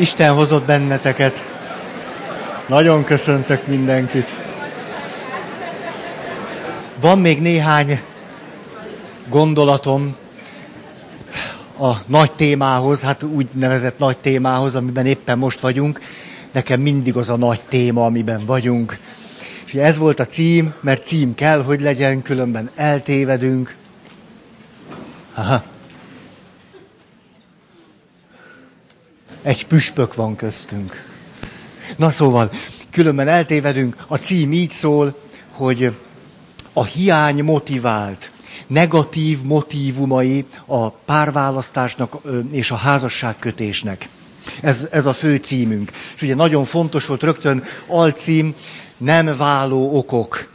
Isten hozott benneteket. Nagyon köszöntök mindenkit. Van még néhány gondolatom a nagy témához, hát úgy nevezett nagy témához, amiben éppen most vagyunk. Nekem mindig az a nagy téma, amiben vagyunk. És ez volt a cím, mert cím kell, hogy legyen, különben eltévedünk. Aha. Egy püspök van köztünk. Na szóval, különben eltévedünk. A cím így szól, hogy a hiány motivált, negatív motívumai a párválasztásnak és a házasságkötésnek. Ez, ez a fő címünk. És ugye nagyon fontos volt rögtön alcím, nem váló okok.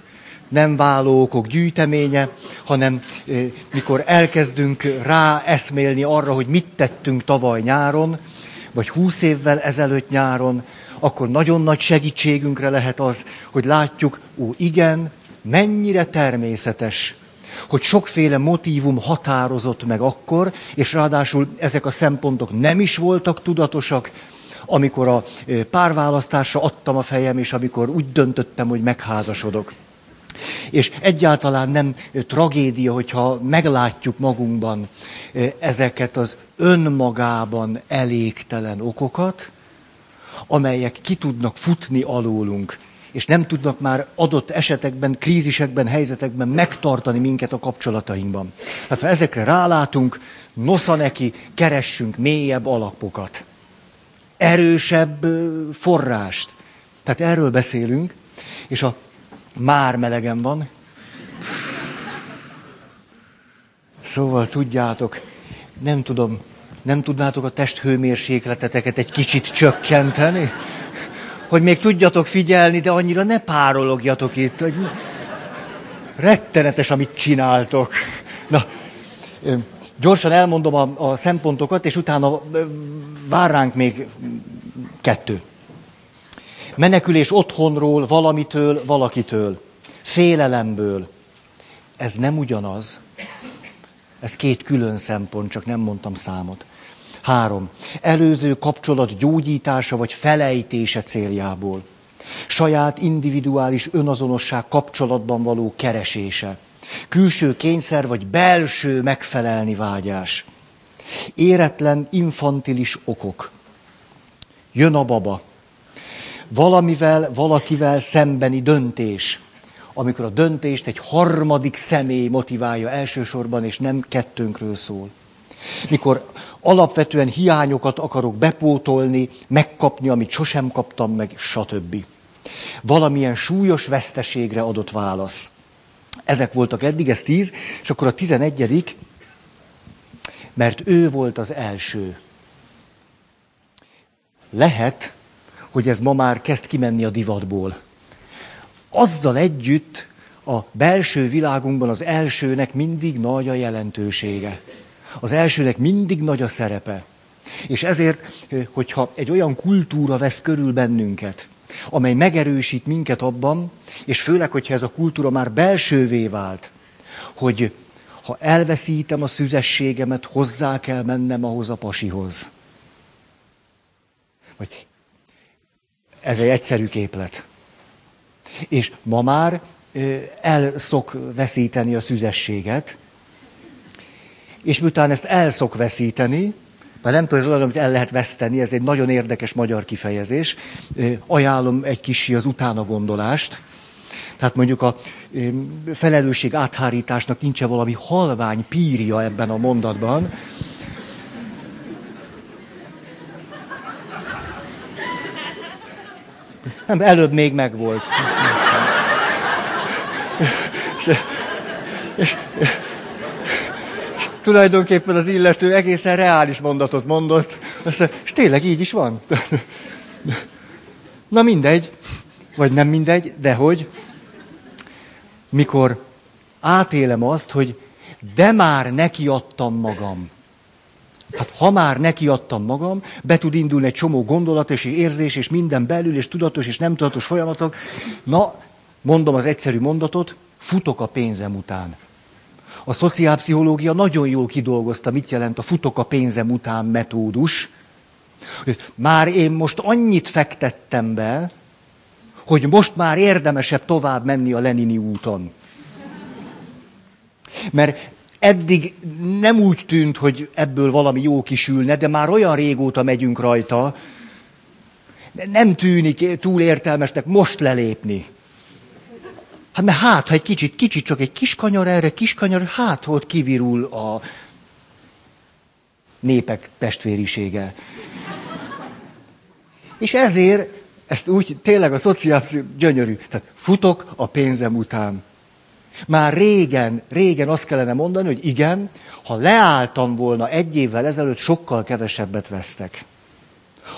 Nem váló okok gyűjteménye, hanem mikor elkezdünk rá eszmélni arra, hogy mit tettünk tavaly nyáron, vagy húsz évvel ezelőtt nyáron, akkor nagyon nagy segítségünkre lehet az, hogy látjuk, ó igen, mennyire természetes, hogy sokféle motívum határozott meg akkor, és ráadásul ezek a szempontok nem is voltak tudatosak, amikor a párválasztásra adtam a fejem, és amikor úgy döntöttem, hogy megházasodok. És egyáltalán nem tragédia, hogyha meglátjuk magunkban ezeket az önmagában elégtelen okokat, amelyek ki tudnak futni alólunk, és nem tudnak már adott esetekben, krízisekben, helyzetekben megtartani minket a kapcsolatainkban. Hát ha ezekre rálátunk, nosza neki, keressünk mélyebb alapokat, erősebb forrást. Tehát erről beszélünk, és a már melegen van. Szóval tudjátok, nem tudom, nem tudnátok a testhőmérsékleteteket egy kicsit csökkenteni? Hogy még tudjatok figyelni, de annyira ne párologjatok itt, hogy rettenetes, amit csináltok. Na, gyorsan elmondom a, a szempontokat, és utána vár ránk még kettő. Menekülés otthonról, valamitől, valakitől. Félelemből. Ez nem ugyanaz. Ez két külön szempont, csak nem mondtam számot. Három. Előző kapcsolat gyógyítása vagy felejtése céljából. Saját individuális önazonosság kapcsolatban való keresése. Külső kényszer vagy belső megfelelni vágyás. Éretlen infantilis okok. Jön a baba. Valamivel, valakivel szembeni döntés amikor a döntést egy harmadik személy motiválja elsősorban, és nem kettőnkről szól. Mikor alapvetően hiányokat akarok bepótolni, megkapni, amit sosem kaptam meg, stb. Valamilyen súlyos veszteségre adott válasz. Ezek voltak eddig, ez tíz, és akkor a tizenegyedik, mert ő volt az első. Lehet, hogy ez ma már kezd kimenni a divatból azzal együtt a belső világunkban az elsőnek mindig nagy a jelentősége. Az elsőnek mindig nagy a szerepe. És ezért, hogyha egy olyan kultúra vesz körül bennünket, amely megerősít minket abban, és főleg, hogyha ez a kultúra már belsővé vált, hogy ha elveszítem a szüzességemet, hozzá kell mennem ahhoz a pasihoz. Vagy ez egy egyszerű képlet. És ma már el szok veszíteni a szüzességet, és miután ezt el szok veszíteni, mert nem tudom, hogy el lehet veszteni, ez egy nagyon érdekes magyar kifejezés, ajánlom egy kicsi az utána gondolást. Tehát mondjuk a felelősség áthárításnak nincs valami halvány pírja ebben a mondatban, Nem, előbb még megvolt. És, és, és, és tulajdonképpen az illető egészen reális mondatot mondott, azt és tényleg így is van. Na mindegy, vagy nem mindegy, de hogy, mikor átélem azt, hogy de már nekiadtam magam. Hát ha már nekiadtam magam, be tud indulni egy csomó gondolat és érzés, és minden belül, és tudatos és nem tudatos folyamatok. Na, mondom az egyszerű mondatot, futok a pénzem után. A szociálpszichológia nagyon jól kidolgozta, mit jelent a futok a pénzem után metódus. Már én most annyit fektettem be, hogy most már érdemesebb tovább menni a Lenini úton. Mert eddig nem úgy tűnt, hogy ebből valami jó kisülne, de már olyan régóta megyünk rajta, nem tűnik túl értelmesnek most lelépni. Hát mert hát, ha egy kicsit, kicsit csak egy kis kanyar erre, kis kanyar, hát hogy kivirul a népek testvérisége. És ezért, ezt úgy tényleg a szociális gyönyörű, tehát futok a pénzem után. Már régen, régen azt kellene mondani, hogy igen, ha leálltam volna egy évvel ezelőtt, sokkal kevesebbet vesztek.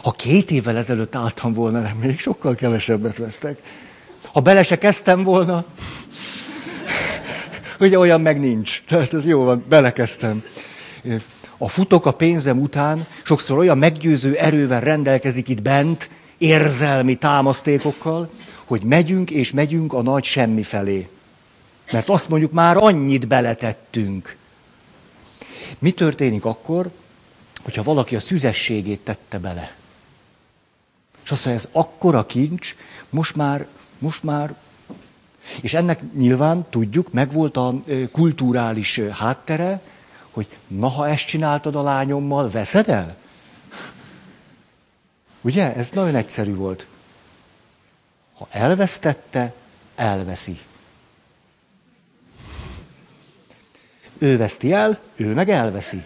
Ha két évvel ezelőtt álltam volna, nem, még sokkal kevesebbet vesztek. Ha bele se kezdtem volna, ugye olyan meg nincs. Tehát ez jó van, belekezdtem. A futok a pénzem után sokszor olyan meggyőző erővel rendelkezik itt bent, érzelmi támasztékokkal, hogy megyünk és megyünk a nagy semmi felé. Mert azt mondjuk, már annyit beletettünk. Mi történik akkor, hogyha valaki a szüzességét tette bele? És azt mondja, ez akkora kincs, most már, most már. És ennek nyilván tudjuk, megvolt a kulturális háttere, hogy na, ha ezt csináltad a lányommal, veszed el? Ugye? Ez nagyon egyszerű volt. Ha elvesztette, elveszi. Ő veszti el, ő meg elveszi.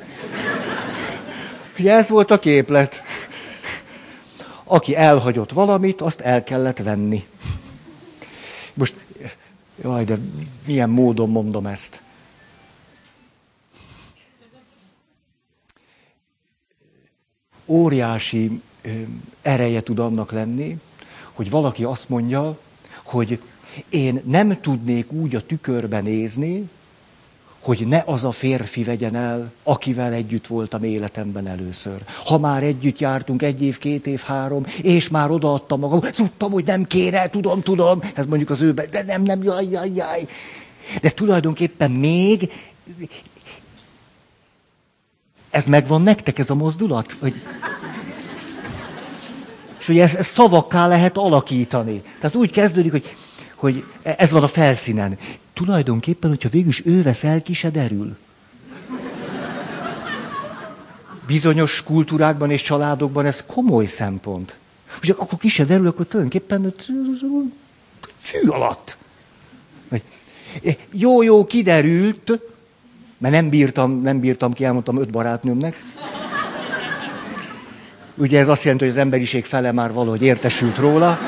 Ugye ez volt a képlet. Aki elhagyott valamit, azt el kellett venni. Most, jaj, de milyen módon mondom ezt. Óriási ereje tud annak lenni, hogy valaki azt mondja, hogy én nem tudnék úgy a tükörbe nézni, hogy ne az a férfi vegyen el, akivel együtt voltam életemben először. Ha már együtt jártunk egy év, két év, három, és már odaadtam magam, tudtam, hogy nem kéne, tudom, tudom, ez mondjuk az őben, de nem, nem, jaj, jaj, jaj. De tulajdonképpen még, ez megvan nektek, ez a mozdulat? Hogy... És hogy ezt, ezt szavakká lehet alakítani. Tehát úgy kezdődik, hogy, hogy ez van a felszínen tulajdonképpen, hogyha végül is ő vesz el, ki se derül. Bizonyos kultúrákban és családokban ez komoly szempont. És akkor ki se derül, akkor tulajdonképpen fű alatt. Jó, jó, kiderült, mert nem bírtam, nem bírtam ki, elmondtam öt barátnőmnek. Ugye ez azt jelenti, hogy az emberiség fele már valahogy értesült róla.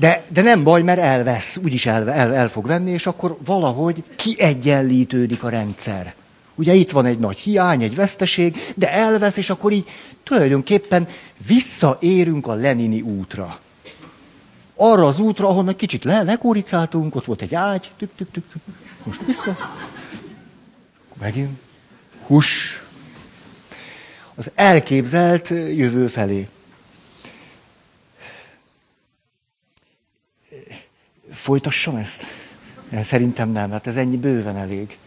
De, de nem baj, mert elvesz, úgyis el, el, el fog venni, és akkor valahogy kiegyenlítődik a rendszer. Ugye itt van egy nagy hiány, egy veszteség, de elvesz, és akkor így tulajdonképpen visszaérünk a Lenini útra. Arra az útra, ahonnan kicsit le, lekóricáltunk, ott volt egy ágy, tük, tük, tük, tük. most vissza. Megint. Hus. Az elképzelt jövő felé. Folytassam ezt? Szerintem nem, hát ez ennyi bőven elég.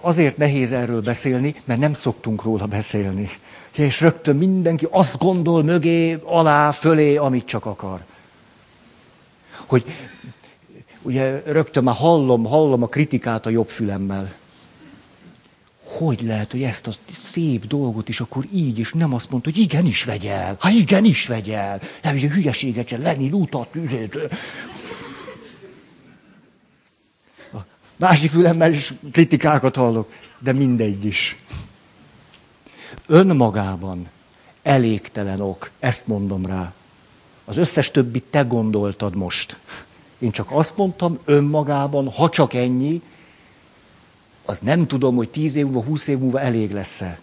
Azért nehéz erről beszélni, mert nem szoktunk róla beszélni. És rögtön mindenki azt gondol mögé, alá, fölé, amit csak akar. Hogy ugye rögtön már hallom, hallom a kritikát a jobb fülemmel hogy lehet, hogy ezt a szép dolgot is akkor így is nem azt mondta, hogy igenis vegy el. Ha igenis vegy el. Nem, ugye hülyeséget se, Lenin utat. A másik fülemmel is kritikákat hallok, de mindegy is. Önmagában elégtelen ok, ezt mondom rá. Az összes többit te gondoltad most. Én csak azt mondtam, önmagában, ha csak ennyi, az nem tudom, hogy tíz év múlva, húsz év múlva elég lesz-e.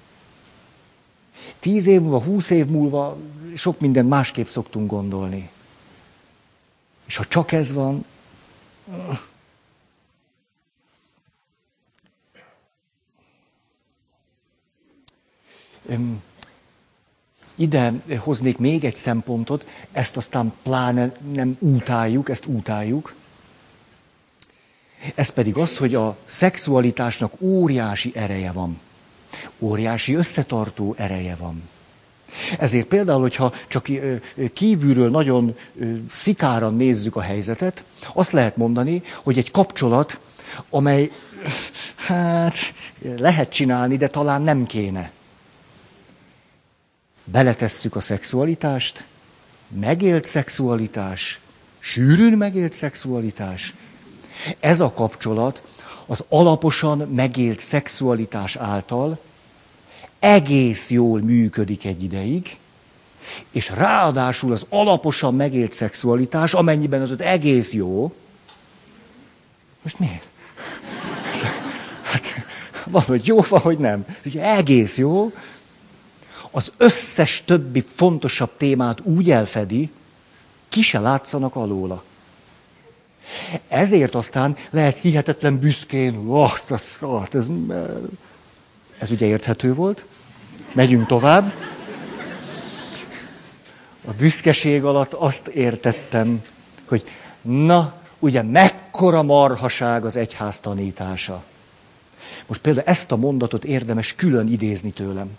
Tíz év múlva, húsz év múlva sok mindent másképp szoktunk gondolni. És ha csak ez van, ide hoznék még egy szempontot, ezt aztán pláne nem útáljuk, ezt útáljuk. Ez pedig az, hogy a szexualitásnak óriási ereje van. Óriási összetartó ereje van. Ezért például, hogyha csak kívülről nagyon szikáran nézzük a helyzetet, azt lehet mondani, hogy egy kapcsolat, amely hát lehet csinálni, de talán nem kéne. Beletesszük a szexualitást, megélt szexualitás, sűrűn megélt szexualitás. Ez a kapcsolat az alaposan megélt szexualitás által egész jól működik egy ideig, és ráadásul az alaposan megélt szexualitás, amennyiben az ott egész jó, most miért? Hát, van, hogy jó, van, hogy nem. Ugye egész jó, az összes többi fontosabb témát úgy elfedi, ki se látszanak alóla. Ezért aztán lehet hihetetlen büszkén, oh, ez, ez, ez ugye érthető volt. Megyünk tovább. A büszkeség alatt azt értettem, hogy na, ugye mekkora marhaság az egyház tanítása. Most például ezt a mondatot érdemes külön idézni tőlem.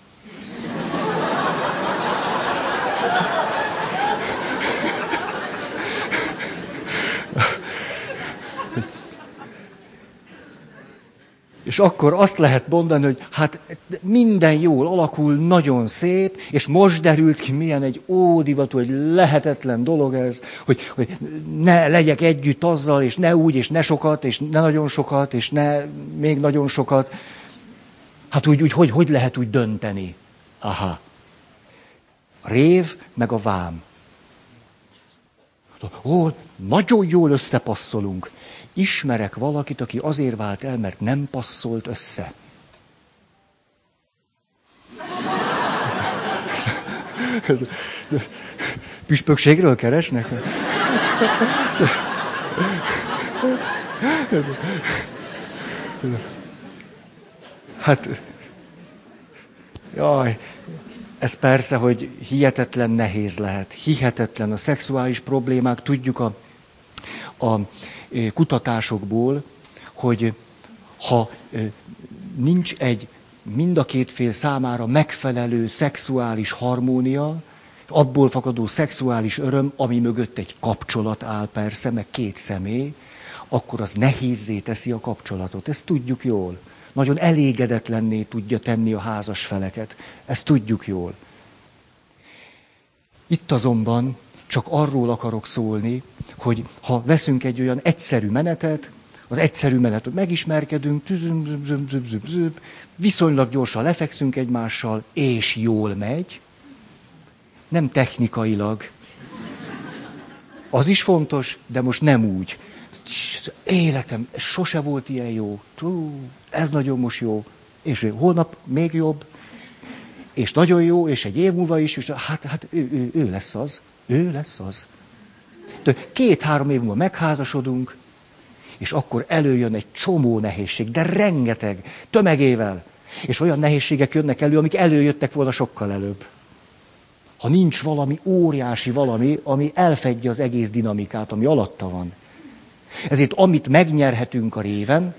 És akkor azt lehet mondani, hogy hát minden jól alakul, nagyon szép, és most derült ki, milyen egy ódivatú, egy lehetetlen dolog ez, hogy, hogy ne legyek együtt azzal, és ne úgy, és ne sokat, és ne nagyon sokat, és ne még nagyon sokat. Hát úgy, úgy hogy, hogy lehet úgy dönteni? Aha. A rév, meg a vám. Ó, nagyon jól összepasszolunk. Ismerek valakit, aki azért vált el, mert nem passzolt össze. Püspökségről keresnek? Hát, jaj, ez persze, hogy hihetetlen nehéz lehet. Hihetetlen a szexuális problémák, tudjuk a, a kutatásokból, hogy ha nincs egy mind a két fél számára megfelelő szexuális harmónia, abból fakadó szexuális öröm, ami mögött egy kapcsolat áll persze, meg két személy, akkor az nehézzé teszi a kapcsolatot. Ezt tudjuk jól. Nagyon elégedetlenné tudja tenni a házas feleket. Ezt tudjuk jól. Itt azonban csak arról akarok szólni, hogy ha veszünk egy olyan egyszerű menetet, az egyszerű menetet megismerkedünk, viszonylag gyorsan lefekszünk egymással, és jól megy, nem technikailag. Az is fontos, de most nem úgy. Életem, sose volt ilyen jó. Ez nagyon most jó. És holnap még jobb. És nagyon jó, és egy év múlva is, és hát, hát ő, ő, ő lesz az. Ő lesz az. Két-három év múlva megházasodunk, és akkor előjön egy csomó nehézség, de rengeteg, tömegével. És olyan nehézségek jönnek elő, amik előjöttek volna sokkal előbb. Ha nincs valami óriási valami, ami elfedje az egész dinamikát, ami alatta van. Ezért amit megnyerhetünk a réven,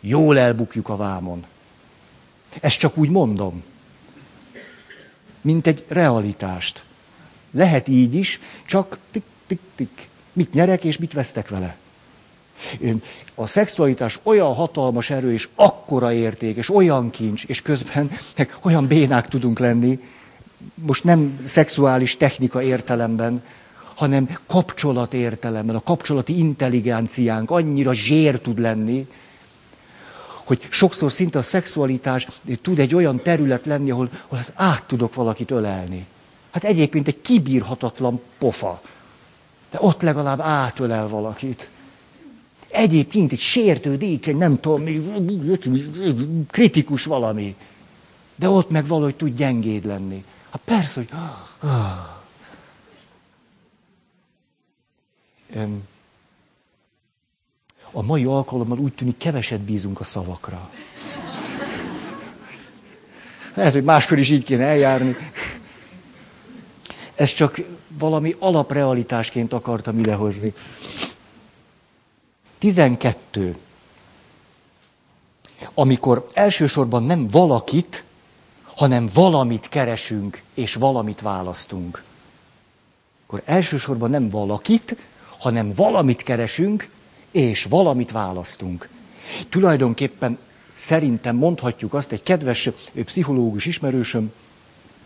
jól elbukjuk a vámon. Ezt csak úgy mondom. Mint egy realitást. Lehet így is, csak tik, tik, tik. Mit nyerek és mit vesztek vele. A szexualitás olyan hatalmas erő, és akkora érték, és olyan kincs, és közben olyan bénák tudunk lenni, most nem szexuális technika értelemben, hanem kapcsolat értelemben, a kapcsolati intelligenciánk annyira zsér tud lenni, hogy sokszor szinte a szexualitás tud egy olyan terület lenni, ahol, ahol hát át tudok valakit ölelni. Hát egyébként egy kibírhatatlan pofa. De ott legalább átölel valakit. Egyébként egy sértő, dékeny, nem tudom, kritikus valami. De ott meg valahogy tud gyengéd lenni. Hát persze, hogy... A mai alkalommal úgy tűnik, keveset bízunk a szavakra. Lehet, hogy máskor is így kéne eljárni. Ezt csak valami alaprealitásként akartam idehozni. 12. amikor elsősorban nem valakit, hanem valamit keresünk, és valamit választunk. Akkor elsősorban nem valakit, hanem valamit keresünk, és valamit választunk. Tulajdonképpen szerintem mondhatjuk azt, egy kedves pszichológus ismerősöm,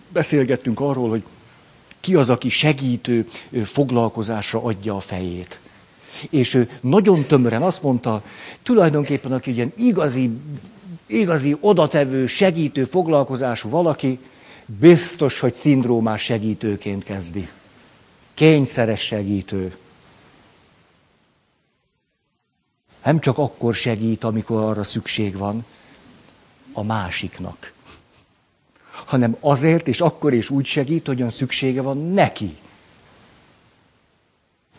beszélgettünk arról, hogy ki az, aki segítő foglalkozásra adja a fejét. És ő nagyon tömören azt mondta, tulajdonképpen aki ilyen igazi, igazi odatevő, segítő foglalkozású valaki, biztos, hogy szindrómás segítőként kezdi. Kényszeres segítő. Nem csak akkor segít, amikor arra szükség van a másiknak, hanem azért és akkor is úgy segít, hogyan szüksége van neki.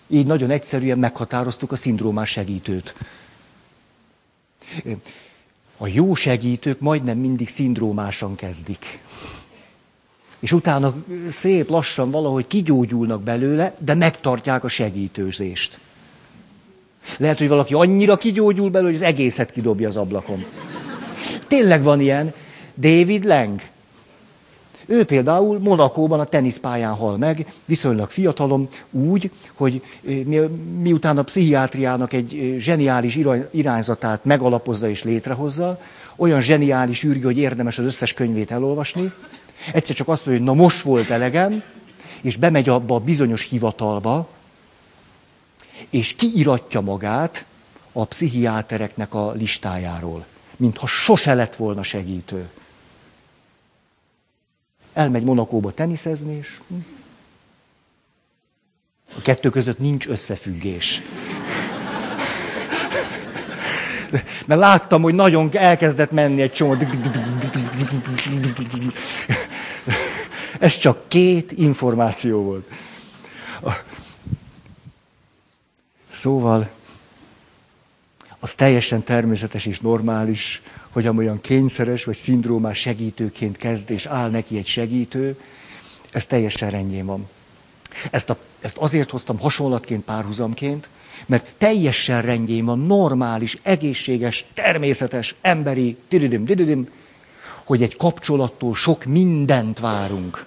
Így nagyon egyszerűen meghatároztuk a szindrómás segítőt. A jó segítők majdnem mindig szindrómásan kezdik. És utána szép lassan valahogy kigyógyulnak belőle, de megtartják a segítőzést. Lehet, hogy valaki annyira kigyógyul belőle, hogy az egészet kidobja az ablakon. Tényleg van ilyen. David Lang. Ő például Monakóban a teniszpályán hal meg, viszonylag fiatalom, úgy, hogy mi, miután a pszichiátriának egy zseniális irányzatát megalapozza és létrehozza, olyan zseniális űrgi, hogy érdemes az összes könyvét elolvasni, egyszer csak azt mondja, hogy na most volt elegem, és bemegy abba a bizonyos hivatalba, és kiiratja magát a pszichiátereknek a listájáról, mintha sose lett volna segítő. Elmegy Monakóba teniszezni, és a kettő között nincs összefüggés. Mert láttam, hogy nagyon elkezdett menni egy csomó. Ez csak két információ volt. Szóval az teljesen természetes és normális, hogy amolyan kényszeres vagy szindrómás segítőként kezd, és áll neki egy segítő, ez teljesen rendjén van. Ezt, a, ezt azért hoztam hasonlatként, párhuzamként, mert teljesen rendjén van, normális, egészséges, természetes, emberi, dididim, dididim, hogy egy kapcsolattól sok mindent várunk.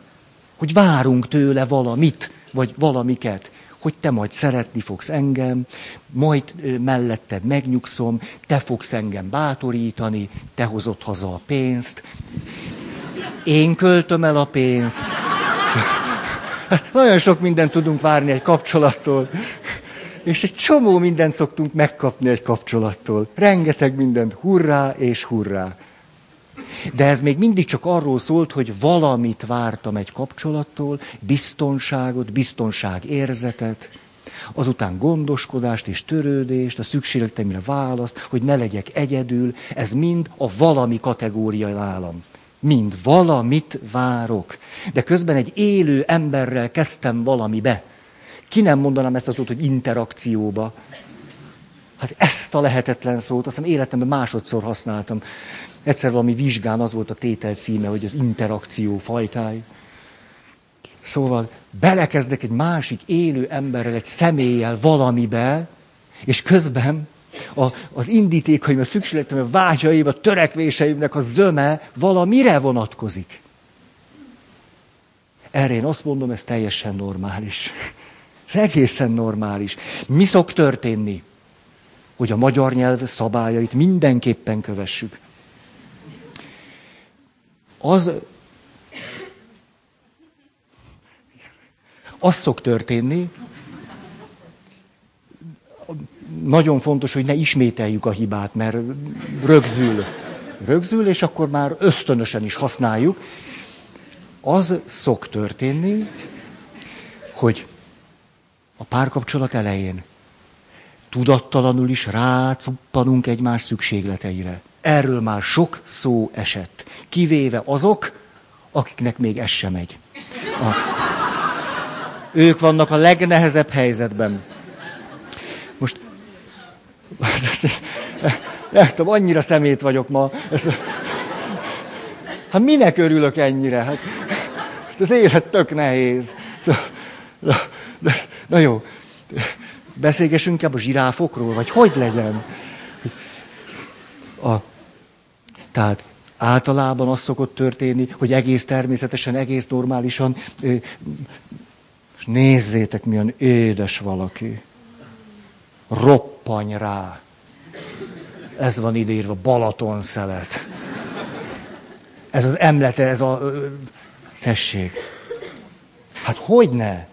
Hogy várunk tőle valamit, vagy valamiket hogy te majd szeretni fogsz engem, majd melletted megnyugszom, te fogsz engem bátorítani, te hozod haza a pénzt, én költöm el a pénzt. Nagyon sok mindent tudunk várni egy kapcsolattól. És egy csomó mindent szoktunk megkapni egy kapcsolattól. Rengeteg mindent, hurrá és hurrá. De ez még mindig csak arról szólt, hogy valamit vártam egy kapcsolattól, biztonságot, biztonság érzetet, azután gondoskodást és törődést, a szükségletemre választ, hogy ne legyek egyedül, ez mind a valami kategória nálam. Mind valamit várok. De közben egy élő emberrel kezdtem valamibe. Ki nem mondanám ezt az szót, hogy interakcióba. Hát ezt a lehetetlen szót, azt hiszem életemben másodszor használtam. Egyszer valami vizsgán az volt a tétel címe, hogy az interakció fajtáj. Szóval belekezdek egy másik élő emberrel, egy személlyel valamibe, és közben a, az indítékaim, a szükségletem, a vágyaim, a törekvéseimnek a zöme valamire vonatkozik. Erre én azt mondom, ez teljesen normális. Ez egészen normális. Mi szok történni? Hogy a magyar nyelv szabályait mindenképpen kövessük az, az szok történni, nagyon fontos, hogy ne ismételjük a hibát, mert rögzül. Rögzül, és akkor már ösztönösen is használjuk. Az szok történni, hogy a párkapcsolat elején tudattalanul is rácuppanunk egymás szükségleteire. Erről már sok szó esett. Kivéve azok, akiknek még ez sem megy. A... Ők vannak a legnehezebb helyzetben. Most... Nem tudom, annyira szemét vagyok ma. Ez... Hát minek örülök ennyire? Hát, hát az élet tök nehéz. Na, na jó, beszélgessünk inkább a zsiráfokról, vagy hogy legyen? A, Tehát általában az szokott történni, hogy egész természetesen, egész normálisan, és nézzétek, milyen édes valaki. Roppany rá. Ez van idérve, Balaton szelet. Ez az emlete, ez a... Tessék. Hát hogy ne?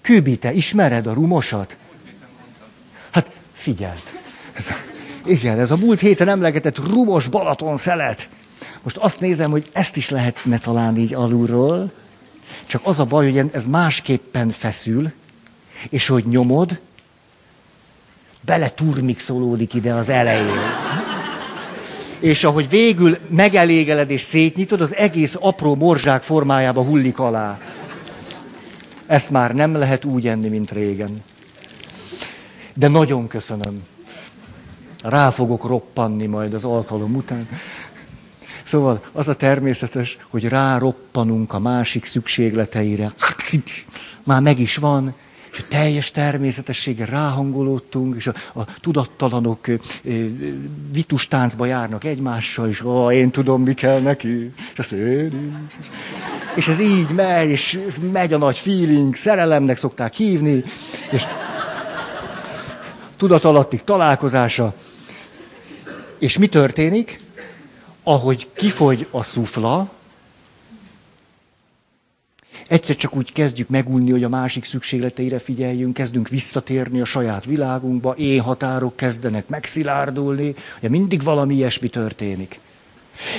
Kübite, ismered a rumosat? Hát figyelt. Ez a, igen, ez a múlt héten emlegetett rumos Balaton szelet. Most azt nézem, hogy ezt is lehetne talán így alulról, csak az a baj, hogy ez másképpen feszül, és hogy nyomod, bele turmixolódik ide az elején. És ahogy végül megelégeled és szétnyitod, az egész apró morzsák formájába hullik alá. Ezt már nem lehet úgy enni, mint régen. De nagyon köszönöm. Rá fogok roppanni majd az alkalom után. Szóval az a természetes, hogy rároppanunk a másik szükségleteire. Már meg is van, és a teljes természetességgel ráhangolódtunk, és a, a tudattalanok vitustáncba járnak egymással, és ó, én tudom, mi kell neki, és azt én is. És ez így megy, és megy a nagy feeling, szerelemnek szokták hívni, és tudatalattik találkozása. És mi történik? Ahogy kifogy a szufla, egyszer csak úgy kezdjük megulni, hogy a másik szükségleteire figyeljünk, kezdünk visszatérni a saját világunkba, én határok kezdenek megszilárdulni, ugye mindig valami ilyesmi történik.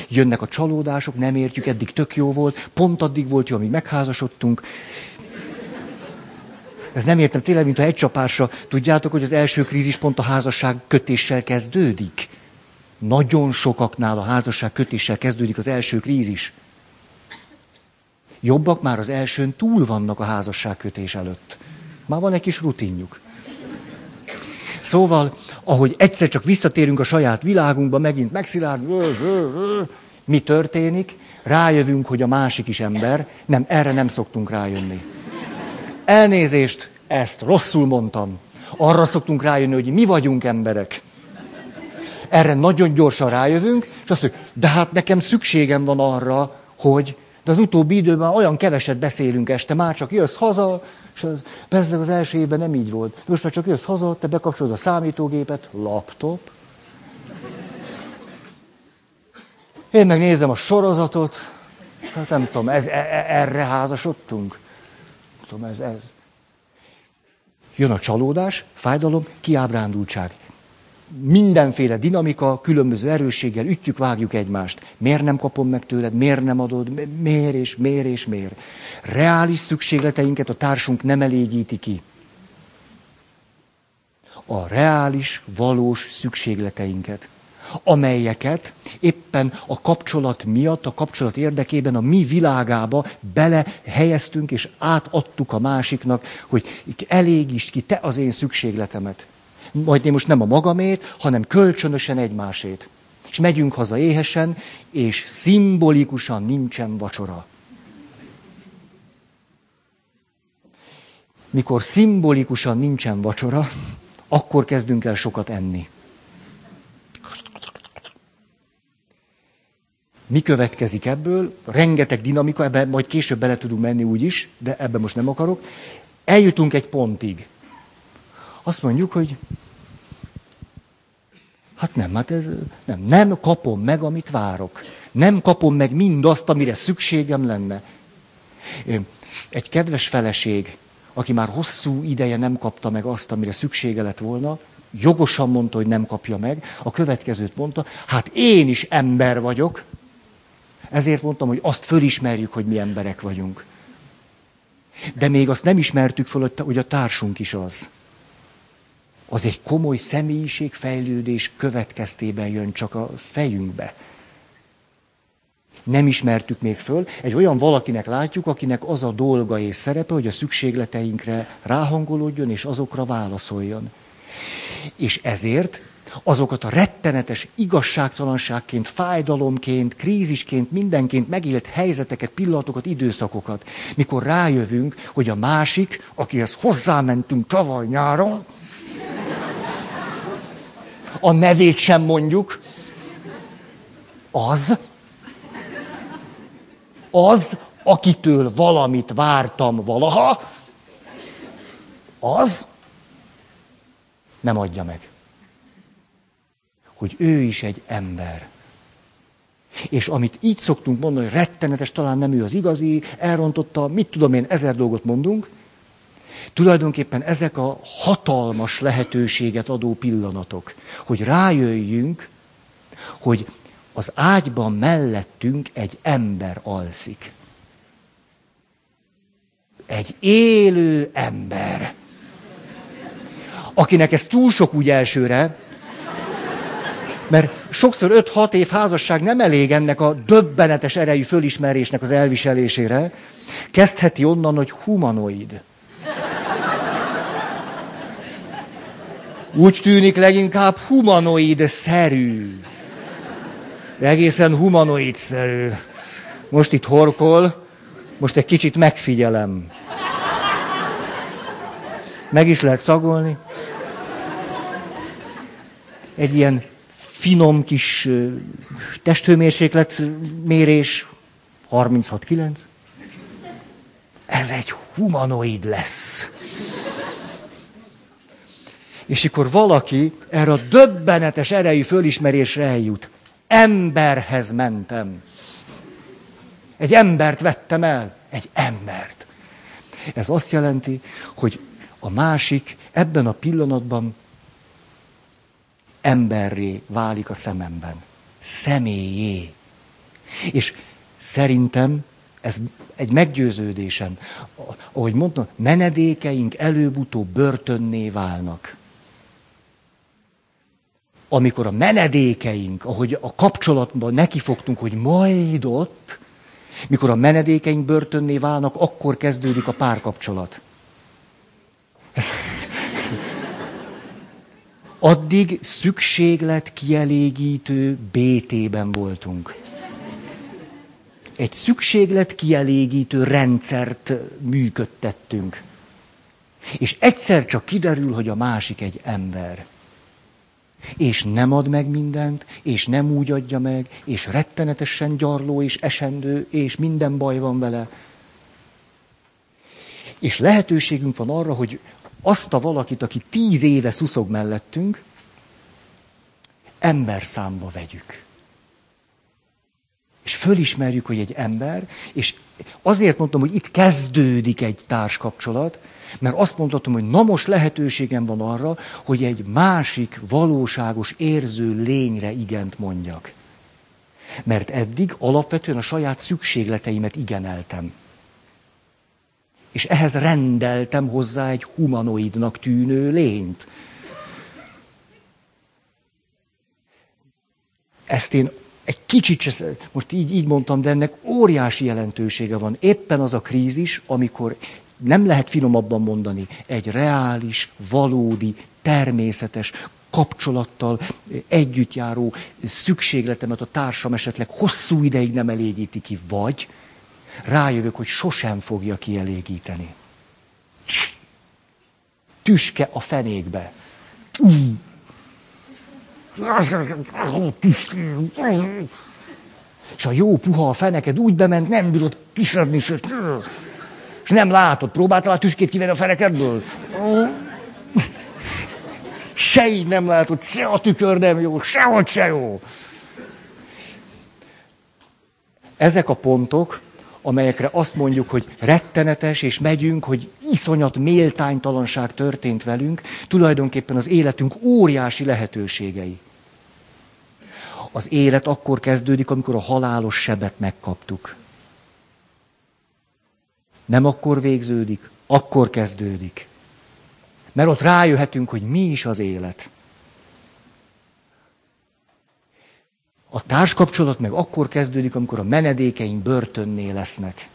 Jönnek a csalódások, nem értjük, eddig tök jó volt, pont addig volt jó, amíg megházasodtunk. Ez nem értem, tényleg, mint a egy csapásra. Tudjátok, hogy az első krízis pont a házasság kötéssel kezdődik? Nagyon sokaknál a házasság kötéssel kezdődik az első krízis. Jobbak már az elsőn túl vannak a házasságkötés előtt. Már van egy kis rutinjuk. Szóval, ahogy egyszer csak visszatérünk a saját világunkba, megint megszilárd, mi történik? Rájövünk, hogy a másik is ember. Nem, erre nem szoktunk rájönni. Elnézést, ezt rosszul mondtam. Arra szoktunk rájönni, hogy mi vagyunk emberek. Erre nagyon gyorsan rájövünk, és azt mondjuk, de hát nekem szükségem van arra, hogy de az utóbbi időben olyan keveset beszélünk este, már csak jössz haza, és az, persze az első évben nem így volt. Most már csak jössz haza, te bekapcsolod a számítógépet, laptop. Én megnézem a sorozatot, hát nem tudom, ez, e, e, erre házasodtunk. Tudom, ez, ez. Jön a csalódás, fájdalom, kiábrándultság mindenféle dinamika, különböző erősséggel ütjük, vágjuk egymást. Miért nem kapom meg tőled, miért nem adod, miért és miért és miért. Reális szükségleteinket a társunk nem elégíti ki. A reális, valós szükségleteinket, amelyeket éppen a kapcsolat miatt, a kapcsolat érdekében a mi világába bele helyeztünk és átadtuk a másiknak, hogy elégítsd ki te az én szükségletemet majd én most nem a magamét, hanem kölcsönösen egymásét. És megyünk haza éhesen, és szimbolikusan nincsen vacsora. Mikor szimbolikusan nincsen vacsora, akkor kezdünk el sokat enni. Mi következik ebből? Rengeteg dinamika, ebben majd később bele tudunk menni úgy is, de ebben most nem akarok. Eljutunk egy pontig. Azt mondjuk, hogy hát nem, hát ez nem, nem kapom meg, amit várok. Nem kapom meg mindazt, amire szükségem lenne. Egy kedves feleség, aki már hosszú ideje nem kapta meg azt, amire szüksége lett volna, jogosan mondta, hogy nem kapja meg, a következőt mondta, hát én is ember vagyok, ezért mondtam, hogy azt fölismerjük, hogy mi emberek vagyunk. De még azt nem ismertük föl, hogy a társunk is az az egy komoly személyiségfejlődés következtében jön csak a fejünkbe. Nem ismertük még föl. Egy olyan valakinek látjuk, akinek az a dolga és szerepe, hogy a szükségleteinkre ráhangolódjon és azokra válaszoljon. És ezért azokat a rettenetes igazságtalanságként, fájdalomként, krízisként, mindenként megélt helyzeteket, pillanatokat, időszakokat, mikor rájövünk, hogy a másik, akihez hozzámentünk tavaly nyáron, a nevét sem mondjuk, Az, az, akitől valamit vártam valaha, az nem adja meg. Hogy ő is egy ember. És amit így szoktunk mondani, hogy rettenetes, talán nem ő az igazi, elrontotta, mit tudom én, ezer dolgot mondunk, tulajdonképpen ezek a hatalmas lehetőséget adó pillanatok, hogy rájöjjünk, hogy az ágyban mellettünk egy ember alszik. Egy élő ember. Akinek ez túl sok úgy elsőre, mert sokszor 5-6 év házasság nem elég ennek a döbbenetes erejű fölismerésnek az elviselésére. Kezdheti onnan, hogy humanoid. Úgy tűnik leginkább humanoid-szerű. Egészen humanoid-szerű. Most itt horkol, most egy kicsit megfigyelem. Meg is lehet szagolni. Egy ilyen finom kis testhőmérséklet mérés, 36,9. Ez egy humanoid lesz. És akkor valaki erre a döbbenetes erejű fölismerésre eljut. Emberhez mentem. Egy embert vettem el. Egy embert. Ez azt jelenti, hogy a másik ebben a pillanatban emberré válik a szememben. Személyé. És szerintem ez egy meggyőződésem. Ahogy mondtam, menedékeink előbb-utóbb börtönné válnak. Amikor a menedékeink, ahogy a kapcsolatban nekifogtunk, hogy majd ott, mikor a menedékeink börtönné válnak, akkor kezdődik a párkapcsolat. Addig szükséglet kielégítő BT-ben voltunk. Egy szükséglet kielégítő rendszert működtettünk. És egyszer csak kiderül, hogy a másik egy ember. És nem ad meg mindent, és nem úgy adja meg, és rettenetesen gyarló és esendő, és minden baj van vele. És lehetőségünk van arra, hogy azt a valakit, aki tíz éve szuszog mellettünk, ember számba vegyük. És fölismerjük, hogy egy ember, és azért mondtam, hogy itt kezdődik egy társkapcsolat, mert azt mondhatom, hogy na most lehetőségem van arra, hogy egy másik valóságos érző lényre igent mondjak. Mert eddig alapvetően a saját szükségleteimet igeneltem és ehhez rendeltem hozzá egy humanoidnak tűnő lényt. Ezt én egy kicsit, most így, így mondtam, de ennek óriási jelentősége van. Éppen az a krízis, amikor nem lehet finomabban mondani, egy reális, valódi, természetes, kapcsolattal együttjáró szükségletemet a társam esetleg hosszú ideig nem elégíti ki, vagy rájövök, hogy sosem fogja kielégíteni. Tüske a fenékbe. És a jó puha a feneked úgy bement, nem bírod kiszedni, és nem látod. Próbáltál a tüskét kivenni a fenekedből? Se így nem látod, se a tükör nem jó, sehogy se jó. Ezek a pontok amelyekre azt mondjuk, hogy rettenetes, és megyünk, hogy iszonyat méltánytalanság történt velünk, tulajdonképpen az életünk óriási lehetőségei. Az élet akkor kezdődik, amikor a halálos sebet megkaptuk. Nem akkor végződik, akkor kezdődik. Mert ott rájöhetünk, hogy mi is az élet. A társkapcsolat meg akkor kezdődik, amikor a menedékeink börtönné lesznek.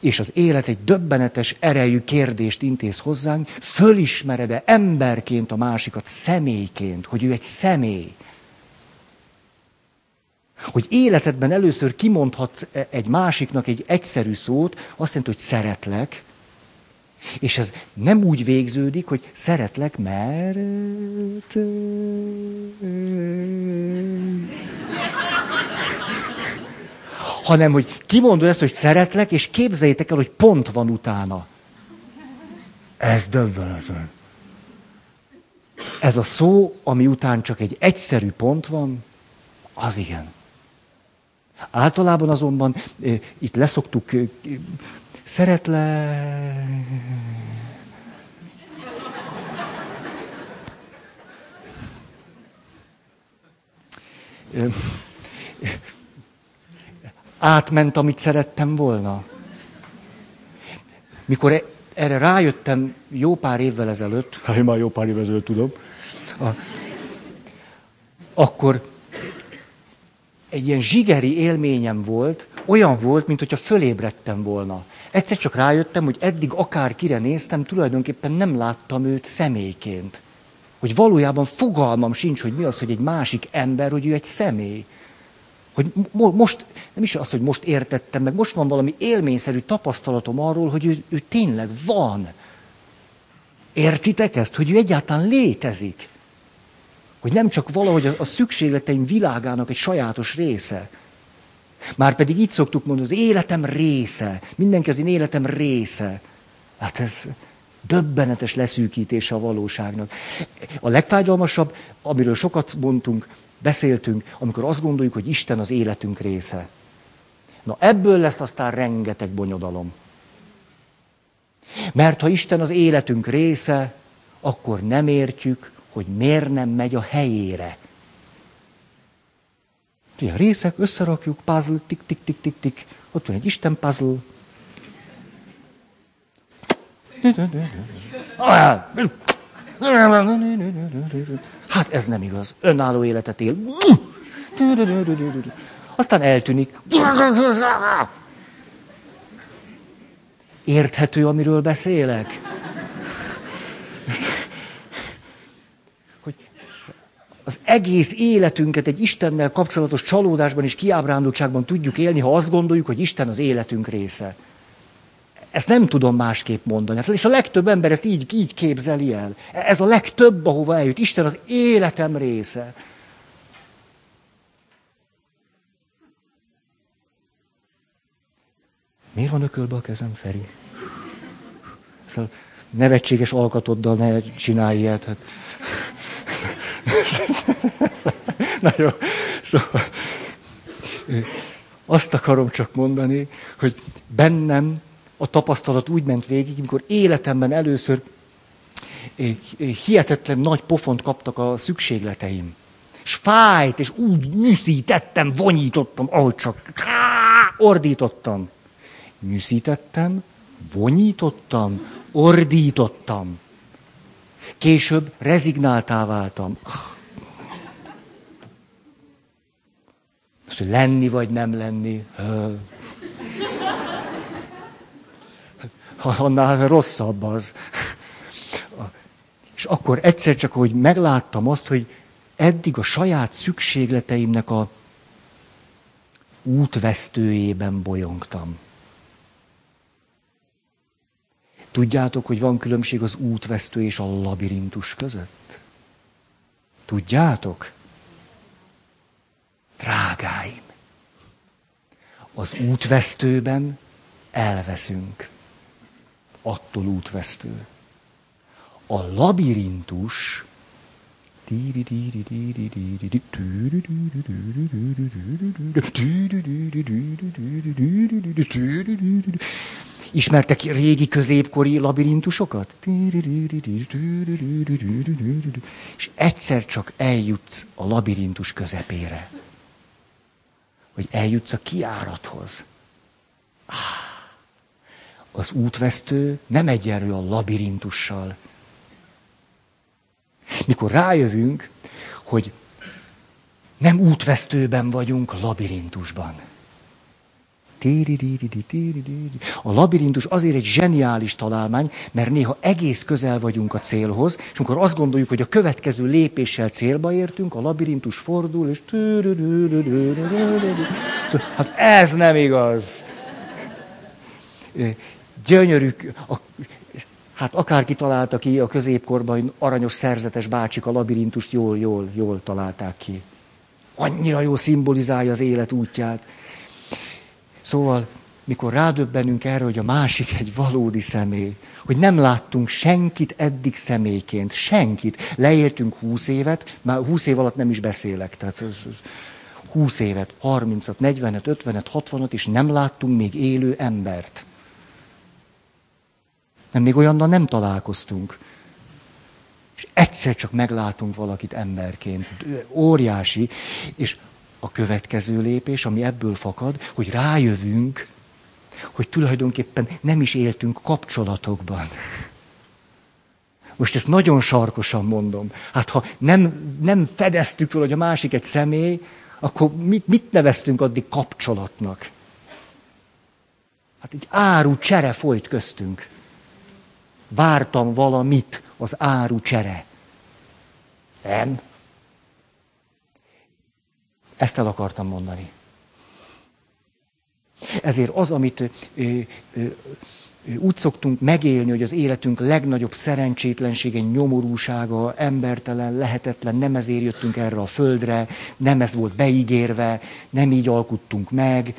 És az élet egy döbbenetes erejű kérdést intéz hozzánk, fölismered-e emberként a másikat, személyként, hogy ő egy személy. Hogy életedben először kimondhatsz egy másiknak egy egyszerű szót, azt jelenti, hogy szeretlek, és ez nem úgy végződik, hogy szeretlek, mert... hanem hogy kimondod ezt, hogy szeretlek, és képzeljétek el, hogy pont van utána. Ez döbbenetes. Ez a szó, ami után csak egy egyszerű pont van, az igen. Általában azonban itt leszoktuk, szeretle... Átment, amit szerettem volna. Mikor e- erre rájöttem jó pár évvel ezelőtt, ha én már jó pár évvel ezelőtt tudom, a, akkor egy ilyen zsigeri élményem volt, olyan volt, mint hogyha fölébredtem volna. Egyszer csak rájöttem, hogy eddig akárkire néztem, tulajdonképpen nem láttam őt személyként. Hogy valójában fogalmam sincs, hogy mi az, hogy egy másik ember, hogy ő egy személy. Hogy mo- most, nem is az, hogy most értettem meg, most van valami élményszerű tapasztalatom arról, hogy ő, ő tényleg van. Értitek ezt? Hogy ő egyáltalán létezik. Hogy nem csak valahogy a, a szükségleteim világának egy sajátos része. Már pedig így szoktuk mondani, az életem része. Mindenki az én életem része. Hát ez döbbenetes leszűkítése a valóságnak. A legfájdalmasabb, amiről sokat mondtunk, beszéltünk, amikor azt gondoljuk, hogy Isten az életünk része. Na ebből lesz aztán rengeteg bonyodalom. Mert ha Isten az életünk része, akkor nem értjük, hogy miért nem megy a helyére. Ugye részek, összerakjuk, puzzle, tik, tik, tik, tik, tik. Ott van egy Isten puzzle. Hát ez nem igaz. Önálló életet él. Aztán eltűnik. Érthető, amiről beszélek? Az egész életünket egy Istennel kapcsolatos csalódásban és kiábrándultságban tudjuk élni, ha azt gondoljuk, hogy Isten az életünk része. Ezt nem tudom másképp mondani. Hát, és a legtöbb ember ezt így, így képzeli el. Ez a legtöbb, ahova eljut. Isten az életem része. Miért van ökölbe a kezem, Feri? Szóval nevetséges alkatoddal ne csinálj ilyet. Hát. Na jó, szóval azt akarom csak mondani, hogy bennem a tapasztalat úgy ment végig, amikor életemben először hihetetlen nagy pofont kaptak a szükségleteim. És fájt, és úgy nyűszítettem, vonyítottam, ahogy csak ordítottam. Nyűszítettem, vonyítottam, ordítottam. Később rezignáltá váltam. Azt, hogy lenni vagy nem lenni annál rosszabb az. És akkor egyszer csak, hogy megláttam azt, hogy eddig a saját szükségleteimnek a útvesztőjében bolyongtam. Tudjátok, hogy van különbség az útvesztő és a labirintus között? Tudjátok? Drágáim, az útvesztőben elveszünk attól útvesztő. A labirintus Ismertek régi középkori labirintusokat? És egyszer csak eljutsz a labirintus közepére. Hogy eljutsz a kiárathoz. Ah az útvesztő nem egyenlő a labirintussal. Mikor rájövünk, hogy nem útvesztőben vagyunk, labirintusban. A labirintus azért egy zseniális találmány, mert néha egész közel vagyunk a célhoz, és amikor azt gondoljuk, hogy a következő lépéssel célba értünk, a labirintus fordul, és... Hát ez nem igaz gyönyörű, a, hát akárki találta ki a középkorban, aranyos szerzetes bácsik a labirintust jól, jól, jól találták ki. Annyira jó szimbolizálja az élet útját. Szóval, mikor rádöbbenünk erre, hogy a másik egy valódi személy, hogy nem láttunk senkit eddig személyként, senkit. Leéltünk húsz évet, már húsz év alatt nem is beszélek, tehát 20 évet, 30-at, 40-et, 50-et, 60-at, és nem láttunk még élő embert. Nem, még olyannal nem találkoztunk. És egyszer csak meglátunk valakit emberként. Óriási. És a következő lépés, ami ebből fakad, hogy rájövünk, hogy tulajdonképpen nem is éltünk kapcsolatokban. Most ezt nagyon sarkosan mondom. Hát ha nem, nem fedeztük fel, hogy a másik egy személy, akkor mit, mit neveztünk addig kapcsolatnak? Hát egy áru csere folyt köztünk. Vártam valamit az áru csere. Nem. Ezt el akartam mondani. Ezért az, amit ö, ö, úgy szoktunk megélni, hogy az életünk legnagyobb szerencsétlensége, nyomorúsága, embertelen, lehetetlen, nem ezért jöttünk erre a földre, nem ez volt beígérve, nem így alkuttunk meg,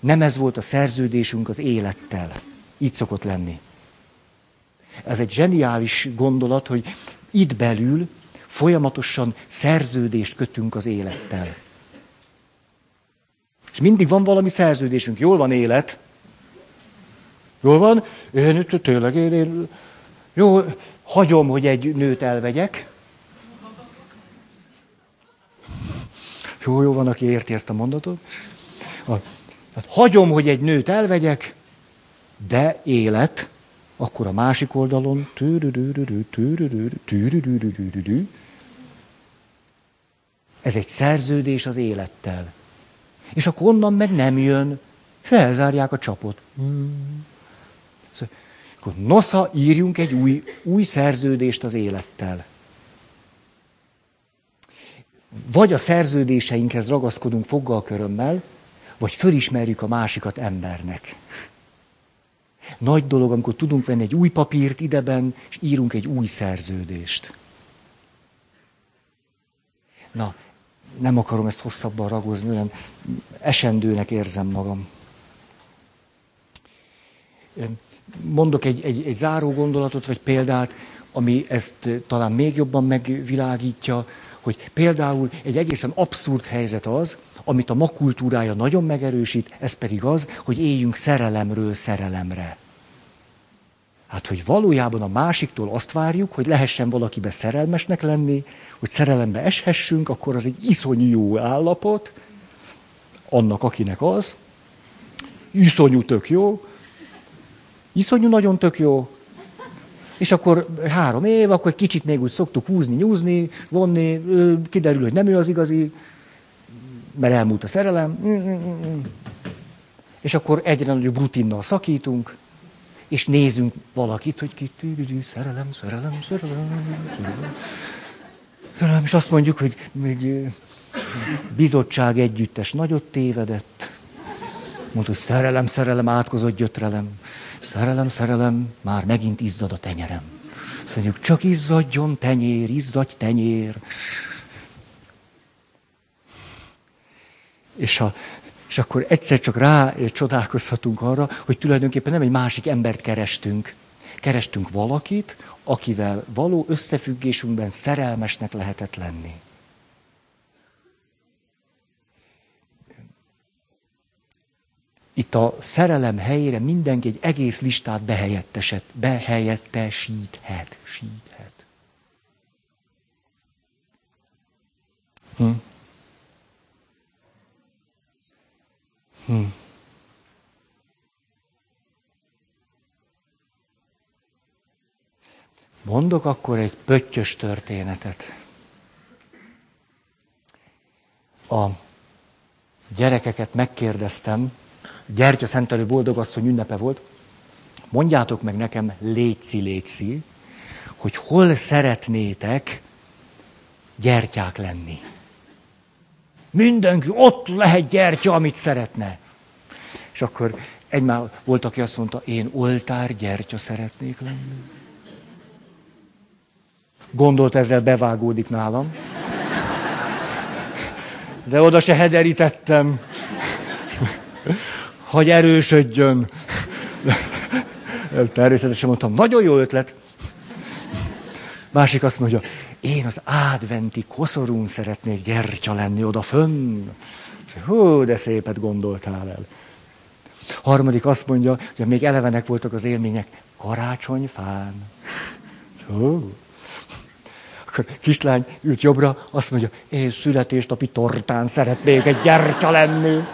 nem ez volt a szerződésünk az élettel. Így szokott lenni. Ez egy zseniális gondolat, hogy itt belül folyamatosan szerződést kötünk az élettel. És mindig van valami szerződésünk. Jól van élet, Jól van? Én tényleg, én, én, jó, hagyom, hogy egy nőt elvegyek. Jó, jó van, aki érti ezt a mondatot. Hát hagyom, hogy egy nőt elvegyek, de élet, akkor a másik oldalon ez egy szerződés az élettel. És akkor onnan meg nem jön, és elzárják a csapot. Hmm. Akkor nosza, írjunk egy új, új szerződést az élettel. Vagy a szerződéseinkhez ragaszkodunk foggal körömmel, vagy fölismerjük a másikat embernek. Nagy dolog, amikor tudunk venni egy új papírt ideben, és írunk egy új szerződést. Na, nem akarom ezt hosszabban ragozni, olyan esendőnek érzem magam mondok egy, egy, egy záró gondolatot, vagy példát, ami ezt talán még jobban megvilágítja, hogy például egy egészen abszurd helyzet az, amit a ma kultúrája nagyon megerősít, ez pedig az, hogy éljünk szerelemről szerelemre. Hát, hogy valójában a másiktól azt várjuk, hogy lehessen valakibe szerelmesnek lenni, hogy szerelembe eshessünk, akkor az egy iszonyú jó állapot, annak, akinek az, iszonyú tök jó, iszonyú nagyon tök jó. És akkor három év, akkor kicsit még úgy szoktuk húzni, nyúzni, vonni, kiderül, hogy nem ő az igazi, mert elmúlt a szerelem. Mm, mm, mm, és akkor egyre nagyobb rutinnal szakítunk, és nézünk valakit, hogy ki szerelem, szerelem, szerelem, szerelem. Szerelem. És azt mondjuk, hogy még bizottság együttes nagyot tévedett. Mondta, szerelem, szerelem, átkozott gyötrelem. Szerelem, szerelem, már megint izzad a tenyerem. Mondjuk, csak izzadjon tenyér, izzadj tenyér. És, a, és akkor egyszer csak rá csodálkozhatunk arra, hogy tulajdonképpen nem egy másik embert kerestünk. Kerestünk valakit, akivel való összefüggésünkben szerelmesnek lehetett lenni. Itt a szerelem helyére mindenki egy egész listát behelyetteset, behelyettesíthet. Síthet. Hm. Hm. Mondok akkor egy pöttyös történetet. A gyerekeket megkérdeztem, gyertya szentelő boldogasszony ünnepe volt, mondjátok meg nekem, létszi, létszi, hogy hol szeretnétek gyertyák lenni. Mindenki ott lehet gyertya, amit szeretne. És akkor egymár volt, aki azt mondta, én oltár gyertya szeretnék lenni. Gondolt ezzel bevágódik nálam. De oda se hederítettem. hogy erősödjön. Természetesen mondtam, nagyon jó ötlet. Másik azt mondja, én az adventi koszorún szeretnék gyertya lenni oda fönn. Hú, de szépet gondoltál el. Harmadik azt mondja, hogy még elevenek voltak az élmények, karácsonyfán. Hú. Kislány ült jobbra, azt mondja, én születésnapi tortán szeretnék egy gyertya lenni.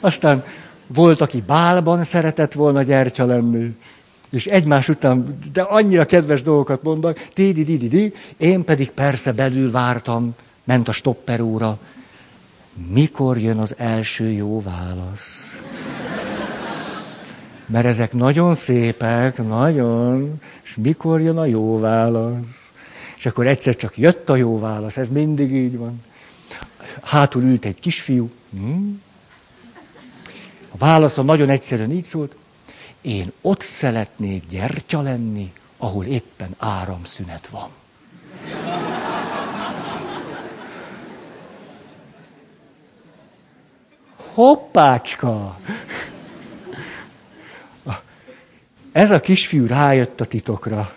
Aztán volt, aki bálban szeretett volna gyertya lenni. És egymás után, de annyira kedves dolgokat mondak, di di di di én pedig persze belül vártam, ment a stopperóra. Mikor jön az első jó válasz? Mert ezek nagyon szépek, nagyon, és mikor jön a jó válasz? És akkor egyszer csak jött a jó válasz, ez mindig így van. Hátul ült egy kisfiú. Hm? A válasza nagyon egyszerűen így szólt. Én ott szeretnék gyertya lenni, ahol éppen áramszünet van. Hoppácska! Ez a kisfiú rájött a titokra.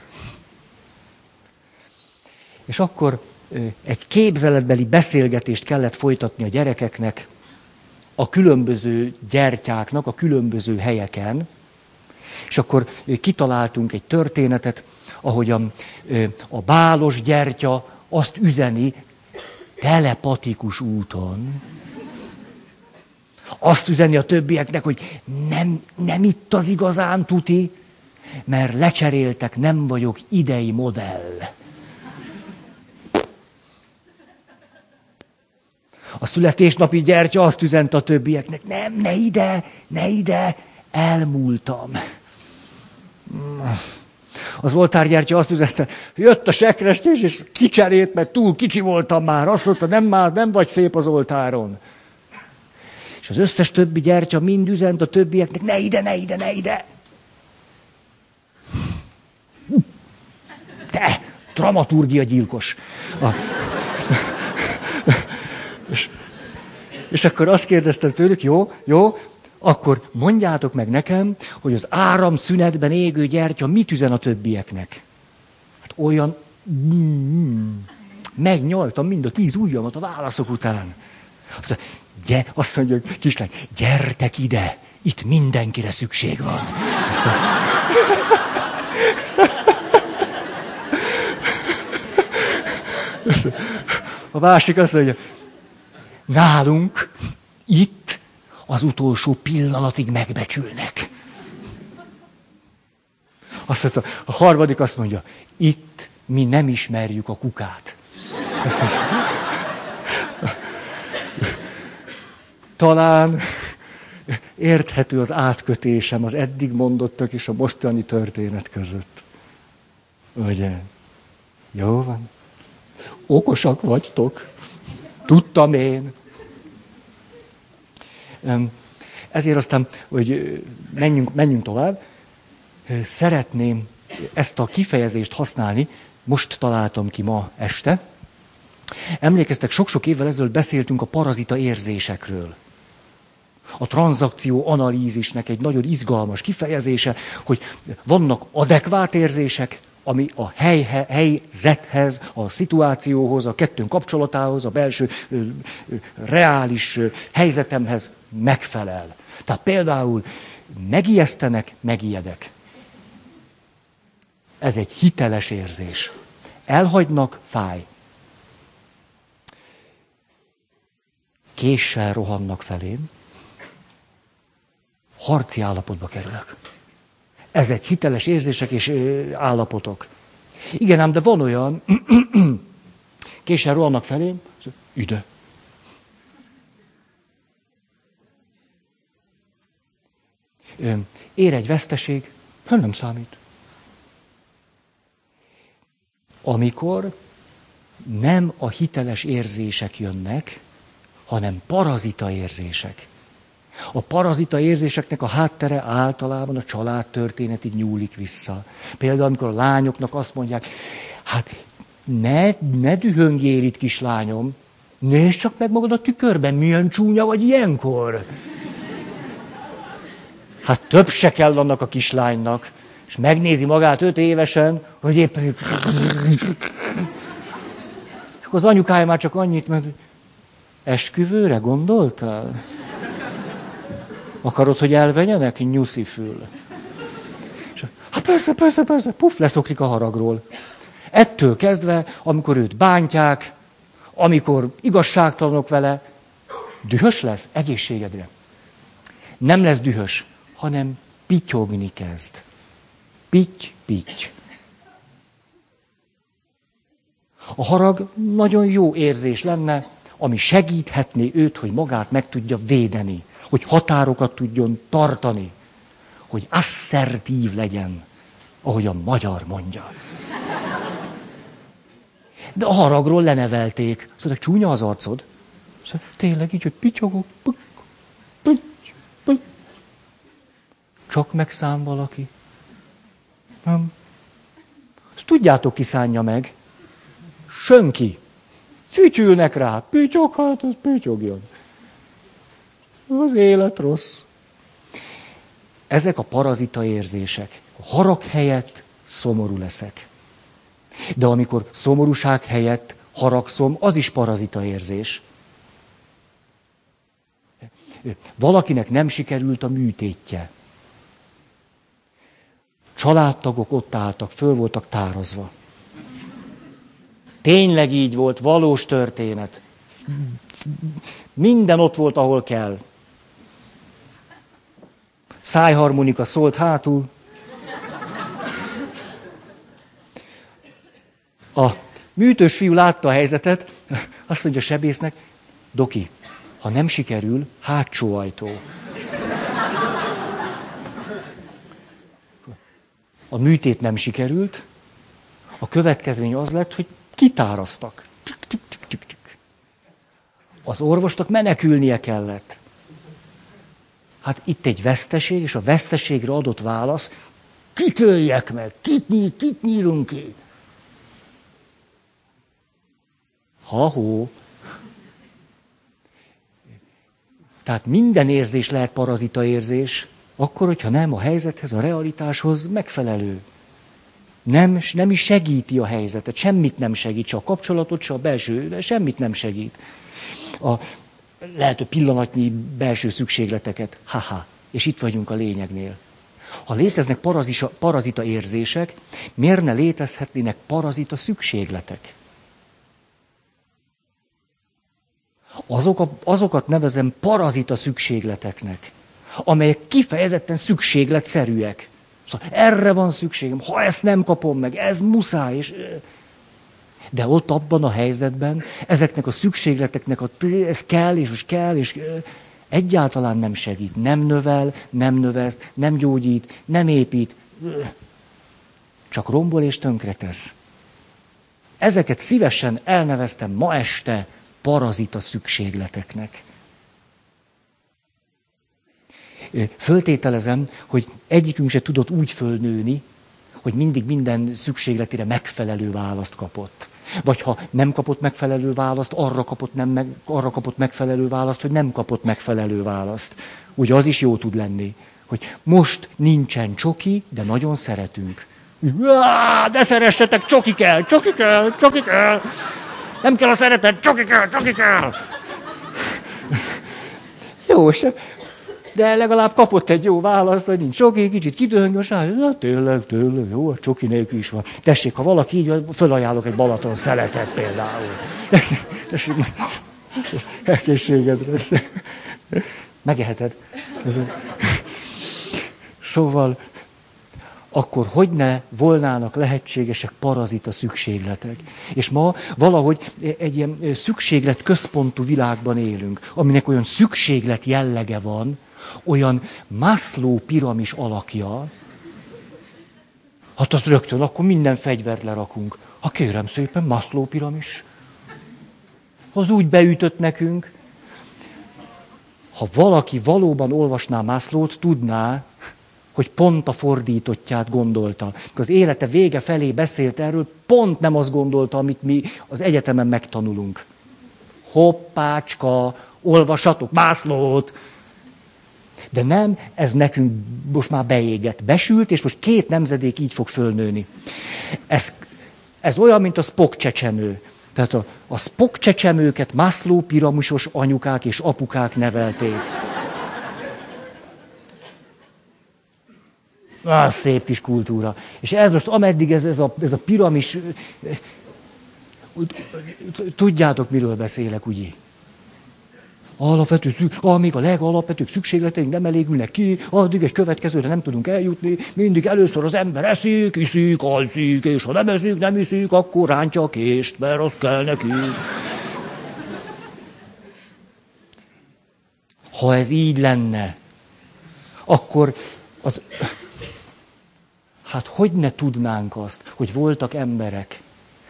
És akkor egy képzeletbeli beszélgetést kellett folytatni a gyerekeknek, a különböző gyertyáknak, a különböző helyeken, és akkor kitaláltunk egy történetet, ahogy a, a bálos gyertya azt üzeni telepatikus úton, azt üzeni a többieknek, hogy nem, nem itt az igazán tuti, mert lecseréltek, nem vagyok idei modell. A születésnapi gyertya azt üzent a többieknek, nem, ne ide, ne ide, elmúltam. Az oltárgyertya azt üzente, jött a sekrestés, és kicserélt, mert túl kicsi voltam már. Azt mondta, nem, már, nem vagy szép az oltáron. És az összes többi gyertya mind üzent a többieknek, ne ide, ne ide, ne ide. Te, dramaturgia gyilkos. A, és, és akkor azt kérdeztem tőlük, jó, jó, akkor mondjátok meg nekem, hogy az áramszünetben égő gyertya mit üzen a többieknek. Hát olyan... Mm, megnyaltam mind a tíz ujjamat a válaszok után. Azt mondja, gy- azt mondja, kislány, gyertek ide, itt mindenkire szükség van. Azt mondja, a másik azt mondja, nálunk, itt az utolsó pillanatig megbecsülnek. Azt mondta, a harmadik azt mondja, itt mi nem ismerjük a kukát. Azt mondja, talán érthető az átkötésem az eddig mondottak és a mostani történet között. Ugye? Jó van. Okosak vagytok. Tudtam én. Ezért aztán, hogy menjünk, menjünk tovább, szeretném ezt a kifejezést használni, most találtam ki ma este. Emlékeztek, sok-sok évvel ezelőtt beszéltünk a parazita érzésekről. A tranzakció analízisnek egy nagyon izgalmas kifejezése, hogy vannak adekvát érzések, ami a hely, helyzethez, a szituációhoz, a kettőnk kapcsolatához, a belső ö, ö, reális ö, helyzetemhez megfelel. Tehát például megijesztenek, megijedek. Ez egy hiteles érzés. Elhagynak, fáj. Késsel rohannak felém, harci állapotba kerülök. Ezek hiteles érzések és állapotok. Igen, ám, de van olyan, késsel rohannak felém, ide. Ér egy veszteség, hát nem számít. Amikor nem a hiteles érzések jönnek, hanem parazita érzések. A parazita érzéseknek a háttere általában a családtörténetig nyúlik vissza. Például, amikor a lányoknak azt mondják, hát ne, ne dühöngél itt, kislányom, Nézd csak meg magad a tükörben, milyen csúnya vagy ilyenkor. Hát több se kell annak a kislánynak. És megnézi magát öt évesen, hogy éppen... És akkor az anyukája már csak annyit, mert esküvőre gondoltál? Akarod, hogy elvenjenek? Nyuszi fül. És, hát persze, persze, persze, puf, leszoklik a haragról. Ettől kezdve, amikor őt bántják, amikor igazságtalanok vele, dühös lesz egészségedre. Nem lesz dühös, hanem pityogni kezd. Pitty, pitty. A harag nagyon jó érzés lenne, ami segíthetné őt, hogy magát meg tudja védeni, hogy határokat tudjon tartani, hogy asszertív legyen, ahogy a magyar mondja. De a haragról lenevelték. Szóval csúnya az arcod. Szóval, tényleg így, hogy pityogok. Csak megszám valaki. Nem. Azt tudjátok, ki szánja meg. Sönki. Fütyülnek rá. Pityog, hát az pityogjon. Az élet rossz. Ezek a parazita érzések. A harag helyett szomorú leszek. De amikor szomorúság helyett haragszom, az is parazita érzés. Valakinek nem sikerült a műtétje. Családtagok ott álltak, föl voltak tárazva. Tényleg így volt, valós történet. Minden ott volt, ahol kell. Szájharmonika szólt hátul. A műtős fiú látta a helyzetet, azt mondja a sebésznek, Doki, ha nem sikerül, hátsó ajtó. A műtét nem sikerült, a következmény az lett, hogy kitárasztak. Az orvosnak menekülnie kellett. Hát itt egy veszteség, és a veszteségre adott válasz, kitöljek meg, kit, nyíl, kit nyílunk ki. Ha-hó. Tehát minden érzés lehet parazita érzés, akkor, hogyha nem a helyzethez, a realitáshoz megfelelő. Nem, nem is segíti a helyzetet, semmit nem segít, se a kapcsolatot, se a belső, de semmit nem segít. A, lehet, hogy pillanatnyi belső szükségleteket, haha, és itt vagyunk a lényegnél. Ha léteznek parazisa, parazita érzések, miért ne létezhetnének parazita szükségletek? Azok a, azokat nevezem parazita szükségleteknek, amelyek kifejezetten szükségletszerűek. Szóval erre van szükségem, ha ezt nem kapom meg, ez muszáj, és... De ott abban a helyzetben, ezeknek a szükségleteknek a ez kell, és most kell, és egyáltalán nem segít. Nem növel, nem növeszt, nem gyógyít, nem épít, csak rombol és tönkretesz. Ezeket szívesen elneveztem ma este parazita szükségleteknek. Föltételezem, hogy egyikünk se tudott úgy fölnőni, hogy mindig minden szükségletére megfelelő választ kapott. Vagy ha nem kapott megfelelő választ, arra kapott, nem meg, arra kapott megfelelő választ, hogy nem kapott megfelelő választ. Ugye az is jó tud lenni, hogy most nincsen csoki, de nagyon szeretünk. De szeressetek, csoki kell, csoki kell, csoki kell. Nem kell a szeretet, csoki kell, csoki kell. Jó, és de legalább kapott egy jó választ, hogy nincs csoki, kicsit kidőhöng, most na tényleg, tényleg, jó, a csoki nélkül is van. Tessék, ha valaki így, fölajánlok egy Balaton szeletet például. Tessék, egészségedre. Megeheted. Szóval, akkor hogy ne volnának lehetségesek parazita szükségletek. És ma valahogy egy ilyen szükséglet központú világban élünk, aminek olyan szükséglet jellege van, olyan Maslow piramis alakja, hát azt rögtön akkor minden fegyvert lerakunk. Ha kérem szépen, Maslow piramis. Az úgy beütött nekünk. Ha valaki valóban olvasná Maslowt, tudná, hogy pont a fordítottját gondolta. Az élete vége felé beszélt erről, pont nem azt gondolta, amit mi az egyetemen megtanulunk. hoppácska, olvasatok Mászlót. De nem, ez nekünk most már beégett, besült, és most két nemzedék így fog fölnőni. Ez, ez olyan, mint a Spock csecsemő. Tehát a, a Spock csecsemőket Mászló piramisos anyukák és apukák nevelték. Ah, szép kis kultúra. És ez most, ameddig ez, ez, a, ez a piramis, tudjátok, miről beszélek, ugye? Alapvető szükség, amíg a legalapvetőbb szükségleteink nem elégülnek ki, addig egy következőre nem tudunk eljutni, mindig először az ember eszik, iszik, alszik, és ha nem eszik, nem iszik, akkor rántja a kést, mert az kell neki. Ha ez így lenne, akkor az Hát hogy ne tudnánk azt, hogy voltak emberek,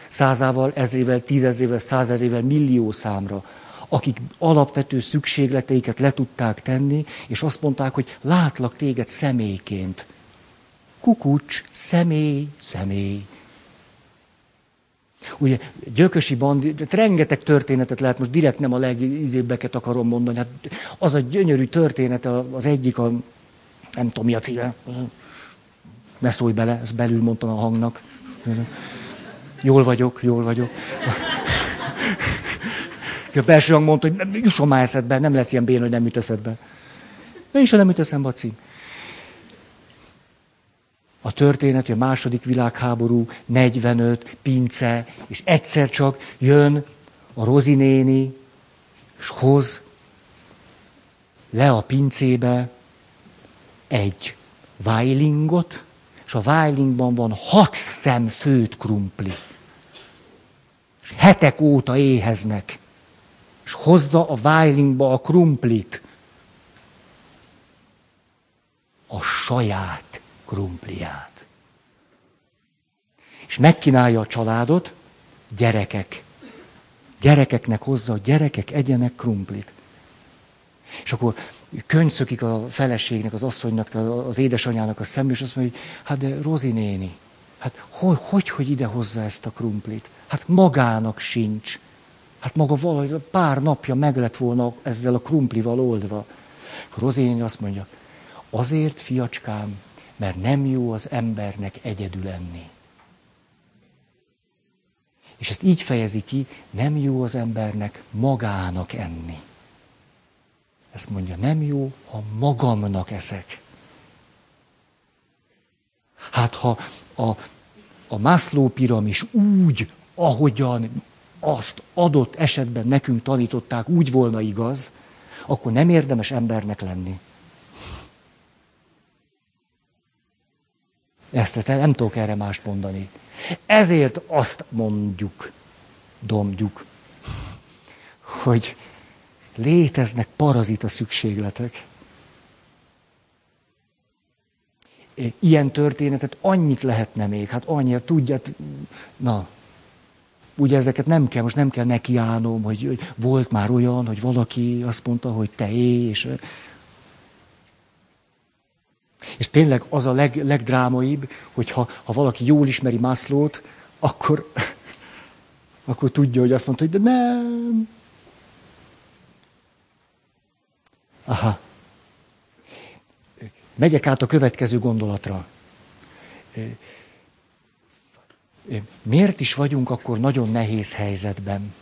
százával, ezrével, tízezrével, százezrével, millió számra, akik alapvető szükségleteiket le tudták tenni, és azt mondták, hogy látlak téged személyként. Kukucs, személy, személy. Ugye Gyökösi bandi, rengeteg történetet lehet, most direkt nem a legizébbeket akarom mondani. Hát az a gyönyörű történet, az egyik, a, nem tudom mi a címe, ne szólj bele, ezt belül mondtam a hangnak. Jól vagyok, jól vagyok. A belső hang mondta, hogy jusson már eszedbe, nem lesz ilyen béna, hogy nem jut eszedbe. De is nem jut eszembe a cím. A történet, a második világháború, 45, pince, és egyszer csak jön a Rozi néni, és hoz le a pincébe egy vájlingot, és a vájlingban van hat szem főt krumpli. És hetek óta éheznek. És hozza a vájlingba a krumplit. A saját krumpliát. És megkínálja a családot, gyerekek. Gyerekeknek hozza, a gyerekek egyenek krumplit. És akkor könyszökik a feleségnek, az asszonynak, az édesanyának a szembe, és azt mondja, hogy hát de Rozi néni, hát hogy, hogy, hogy ide hozza ezt a krumplit? Hát magának sincs. Hát maga valahogy pár napja meg lett volna ezzel a krumplival oldva. Rozi néni azt mondja, azért, fiacskám, mert nem jó az embernek egyedül enni. És ezt így fejezi ki, nem jó az embernek magának enni. Ezt mondja, nem jó, ha magamnak eszek. Hát ha a, a Maslow piramis úgy, ahogyan azt adott esetben nekünk tanították, úgy volna igaz, akkor nem érdemes embernek lenni. Ezt, ezt nem tudok erre mást mondani. Ezért azt mondjuk, domdjuk, hogy léteznek parazita szükségletek. Ilyen történetet annyit lehetne még, hát annyit tudjat, na, ugye ezeket nem kell, most nem kell nekiállnom, hogy, hogy volt már olyan, hogy valaki azt mondta, hogy te és, és tényleg az a leg, legdrámaibb, hogy ha, ha valaki jól ismeri Mászlót, akkor, akkor tudja, hogy azt mondta, hogy de nem, Aha. Megyek át a következő gondolatra. Miért is vagyunk akkor nagyon nehéz helyzetben?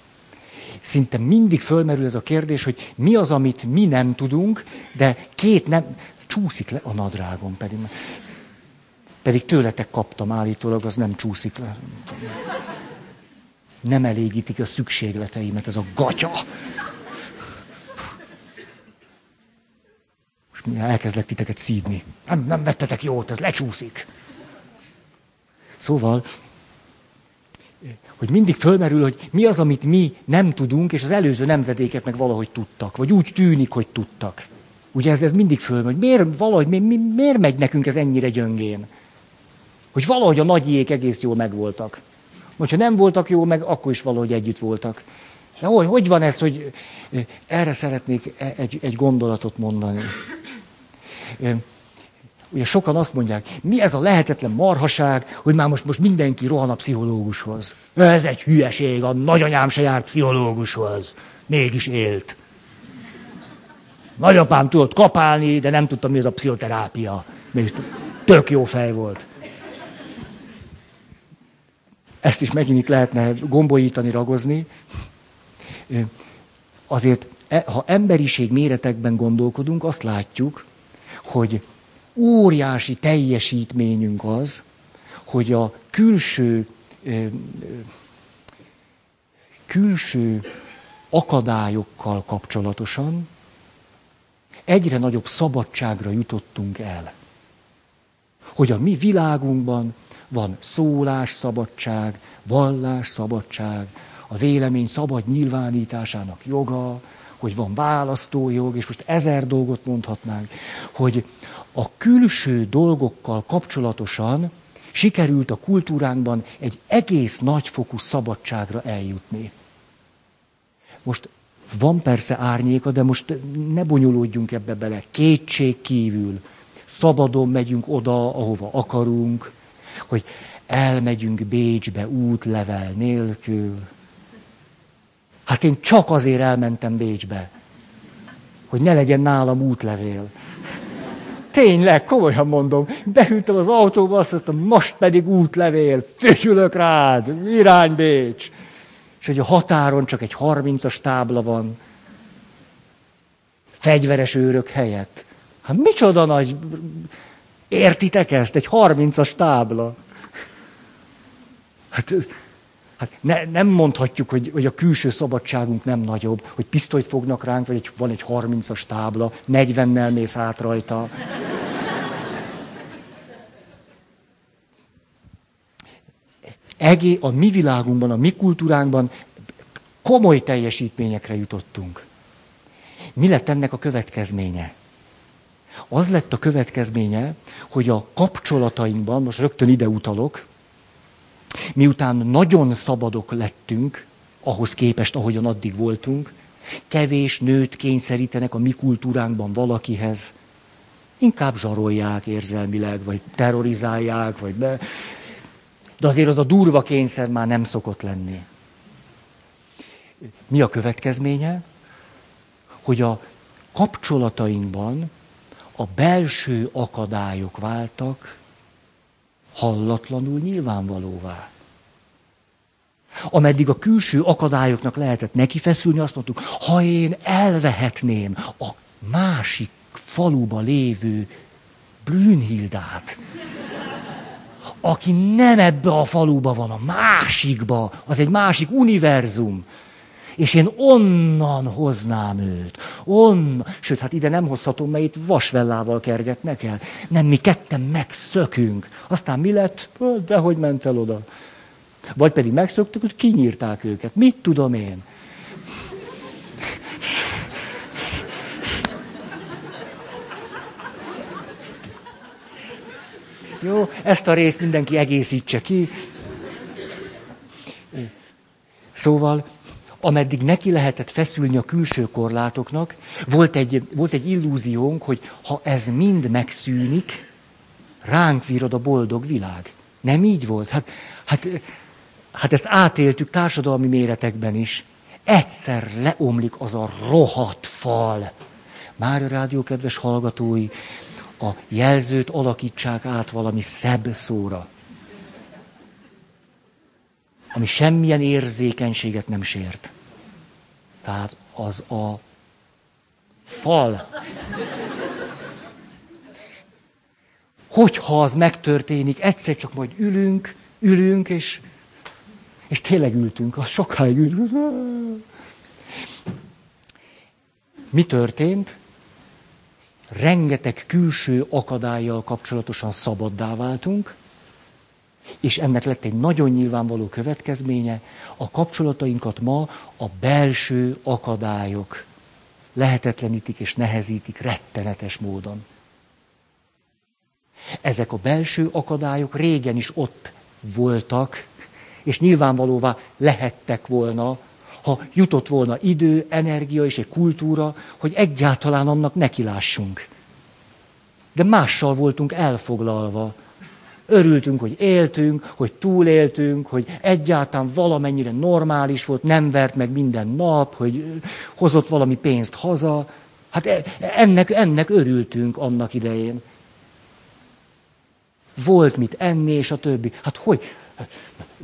Szinte mindig fölmerül ez a kérdés, hogy mi az, amit mi nem tudunk, de két nem... Csúszik le a nadrágom pedig. Pedig tőletek kaptam állítólag, az nem csúszik le. Nem elégítik a szükségleteimet, ez a gatya. elkezdlek titeket szídni. Nem, nem vettetek jót, ez lecsúszik. Szóval, hogy mindig fölmerül, hogy mi az, amit mi nem tudunk, és az előző nemzedékek meg valahogy tudtak, vagy úgy tűnik, hogy tudtak. Ugye ez, ez mindig fölmerül, hogy miért, valahogy, mi, mi, miért megy nekünk ez ennyire gyöngén? Hogy valahogy a nagyiék egész jól megvoltak. Hogyha nem voltak jó meg, akkor is valahogy együtt voltak. De hogy, hogy van ez, hogy erre szeretnék e- egy, egy gondolatot mondani. Ugye sokan azt mondják, mi ez a lehetetlen marhaság, hogy már most, most mindenki rohan a pszichológushoz. Ez egy hülyeség, a nagyanyám se járt pszichológushoz. mégis élt. Nagyapám tudott kapálni, de nem tudtam, mi az a pszichoterápia. Mégis tök jó fej volt. Ezt is megint itt lehetne gombolítani, ragozni. Azért, e, ha emberiség méretekben gondolkodunk, azt látjuk, hogy óriási teljesítményünk az, hogy a külső, külső akadályokkal kapcsolatosan egyre nagyobb szabadságra jutottunk el. Hogy a mi világunkban van szólásszabadság, vallásszabadság, a vélemény szabad nyilvánításának joga, hogy van választójog, és most ezer dolgot mondhatnánk, hogy a külső dolgokkal kapcsolatosan sikerült a kultúránkban egy egész nagyfokú szabadságra eljutni. Most van persze árnyéka, de most ne bonyolódjunk ebbe bele. Kétség kívül. Szabadon megyünk oda, ahova akarunk, hogy elmegyünk Bécsbe útlevel nélkül. Hát én csak azért elmentem Bécsbe, hogy ne legyen nálam útlevél. Tényleg, komolyan mondom. Beültem az autóba, azt mondtam, most pedig útlevél, fütyülök rád, irány Bécs. És hogy a határon csak egy harmincas tábla van, fegyveres őrök helyett. Hát micsoda nagy... Értitek ezt? Egy harmincas tábla. Hát, hát ne, nem mondhatjuk, hogy, hogy a külső szabadságunk nem nagyobb, hogy pisztolyt fognak ránk, vagy egy, van egy harmincas tábla, negyvennel mész át rajta. egé, a mi világunkban, a mi kultúránkban komoly teljesítményekre jutottunk. Mi lett ennek a következménye? Az lett a következménye, hogy a kapcsolatainkban, most rögtön ide utalok, miután nagyon szabadok lettünk, ahhoz képest, ahogyan addig voltunk, kevés nőt kényszerítenek a mi kultúránkban valakihez, inkább zsarolják érzelmileg, vagy terrorizálják, vagy be, de azért az a durva kényszer már nem szokott lenni. Mi a következménye? Hogy a kapcsolatainkban a belső akadályok váltak hallatlanul nyilvánvalóvá. Ameddig a külső akadályoknak lehetett neki feszülni, azt mondtuk, ha én elvehetném a másik faluba lévő Brünnhildát, aki nem ebbe a faluba van, a másikba, az egy másik univerzum. És én onnan hoznám őt. Onnan. Sőt, hát ide nem hozhatom, mert itt vasvellával kergetnek el. Nem, mi ketten megszökünk. Aztán mi lett? De hogy ment el oda? Vagy pedig megszöktük, hogy kinyírták őket. Mit tudom én? Jó, ezt a részt mindenki egészítse ki. Szóval, ameddig neki lehetett feszülni a külső korlátoknak, volt egy, volt egy illúziónk, hogy ha ez mind megszűnik, ránk virad a boldog világ. Nem így volt? Hát, hát, hát ezt átéltük társadalmi méretekben is. Egyszer leomlik az a rohadt fal. Már a rádió kedves hallgatói, a jelzőt alakítsák át valami szebb szóra, ami semmilyen érzékenységet nem sért. Tehát az a fal. Hogyha az megtörténik, egyszer csak majd ülünk, ülünk, és, és tényleg ültünk, az sokáig ültünk. Mi történt? rengeteg külső akadályjal kapcsolatosan szabaddá váltunk, és ennek lett egy nagyon nyilvánvaló következménye, a kapcsolatainkat ma a belső akadályok lehetetlenítik és nehezítik rettenetes módon. Ezek a belső akadályok régen is ott voltak, és nyilvánvalóvá lehettek volna ha jutott volna idő, energia és egy kultúra, hogy egyáltalán annak nekilássunk. De mással voltunk elfoglalva. Örültünk, hogy éltünk, hogy túléltünk, hogy egyáltalán valamennyire normális volt, nem vert meg minden nap, hogy hozott valami pénzt haza. Hát e, ennek, ennek örültünk annak idején. Volt mit enni, és a többi. Hát hogy?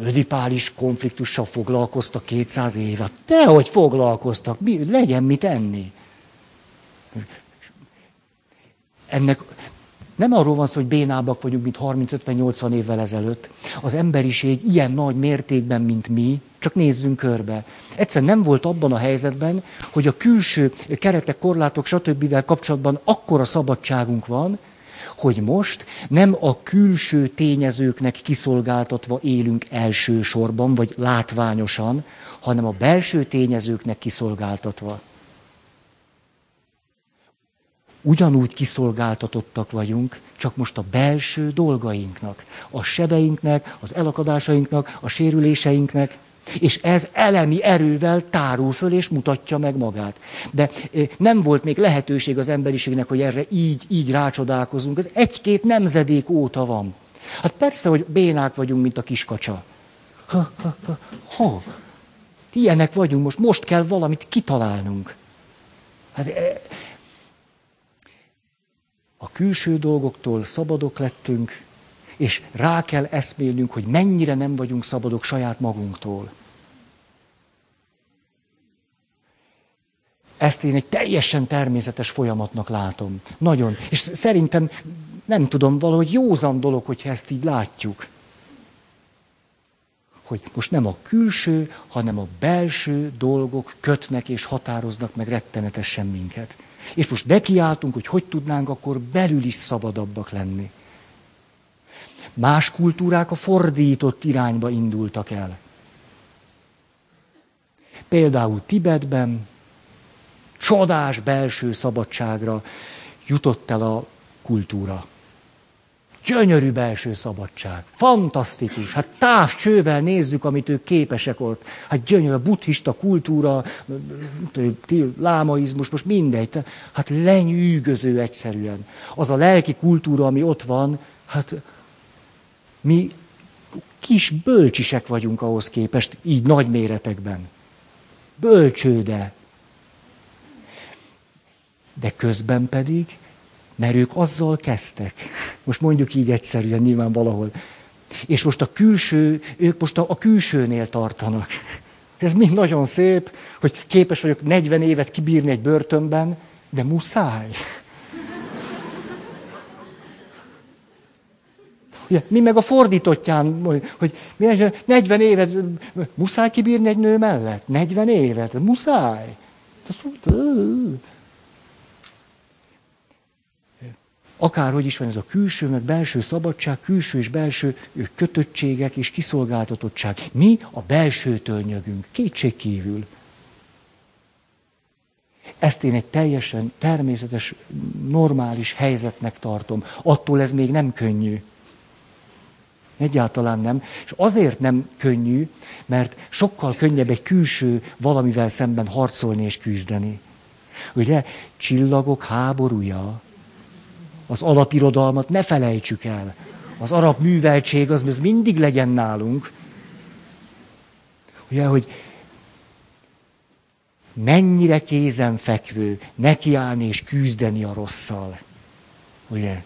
Ödipális konfliktussal foglalkoztak 200 évet. Dehogy foglalkoztak, mi, legyen mit enni. Ennek nem arról van szó, hogy bénábbak vagyunk, mint 30-50-80 évvel ezelőtt. Az emberiség ilyen nagy mértékben, mint mi, csak nézzünk körbe. Egyszer nem volt abban a helyzetben, hogy a külső keretek, korlátok, stb. kapcsolatban akkora szabadságunk van, hogy most nem a külső tényezőknek kiszolgáltatva élünk elsősorban, vagy látványosan, hanem a belső tényezőknek kiszolgáltatva ugyanúgy kiszolgáltatottak vagyunk, csak most a belső dolgainknak, a sebeinknek, az elakadásainknak, a sérüléseinknek, és ez elemi erővel tárul föl és mutatja meg magát. De nem volt még lehetőség az emberiségnek, hogy erre így, így rácsodálkozunk. Ez egy-két nemzedék óta van. Hát persze, hogy bénák vagyunk, mint a kiskacsa. Ha, ha, ha, ha. Ilyenek vagyunk most, most kell valamit kitalálnunk. Hát külső dolgoktól szabadok lettünk, és rá kell eszmélnünk, hogy mennyire nem vagyunk szabadok saját magunktól. Ezt én egy teljesen természetes folyamatnak látom. Nagyon. És szerintem, nem tudom, valahogy józan dolog, hogyha ezt így látjuk. Hogy most nem a külső, hanem a belső dolgok kötnek és határoznak meg rettenetesen minket. És most nekiálltunk, hogy hogy tudnánk akkor belül is szabadabbak lenni. Más kultúrák a fordított irányba indultak el. Például Tibetben csodás belső szabadságra jutott el a kultúra. Gyönyörű belső szabadság. Fantasztikus. Hát távcsővel nézzük, amit ők képesek ott. Hát gyönyörű a buddhista kultúra, lámaizmus, most mindegy. Hát lenyűgöző egyszerűen. Az a lelki kultúra, ami ott van, hát mi kis bölcsisek vagyunk ahhoz képest, így nagy méretekben. Bölcsőde. De közben pedig mert ők azzal kezdtek. Most mondjuk így egyszerűen, nyilván valahol. És most a külső, ők most a, a külsőnél tartanak. Ez mind nagyon szép, hogy képes vagyok 40 évet kibírni egy börtönben, de muszáj. Ugye, mi meg a fordítottján, hogy 40 évet muszáj kibírni egy nő mellett? 40 évet? Muszáj. Akárhogy is van ez a külső, meg belső szabadság, külső és belső kötöttségek és kiszolgáltatottság. Mi a belsőtől nyögünk, kétség kívül. Ezt én egy teljesen természetes, normális helyzetnek tartom. Attól ez még nem könnyű. Egyáltalán nem. És azért nem könnyű, mert sokkal könnyebb egy külső valamivel szemben harcolni és küzdeni. Ugye, csillagok háborúja, az alapirodalmat ne felejtsük el. Az arab műveltség az, az mindig legyen nálunk. Ugye, hogy mennyire kézenfekvő nekiállni és küzdeni a rosszal. Ugye?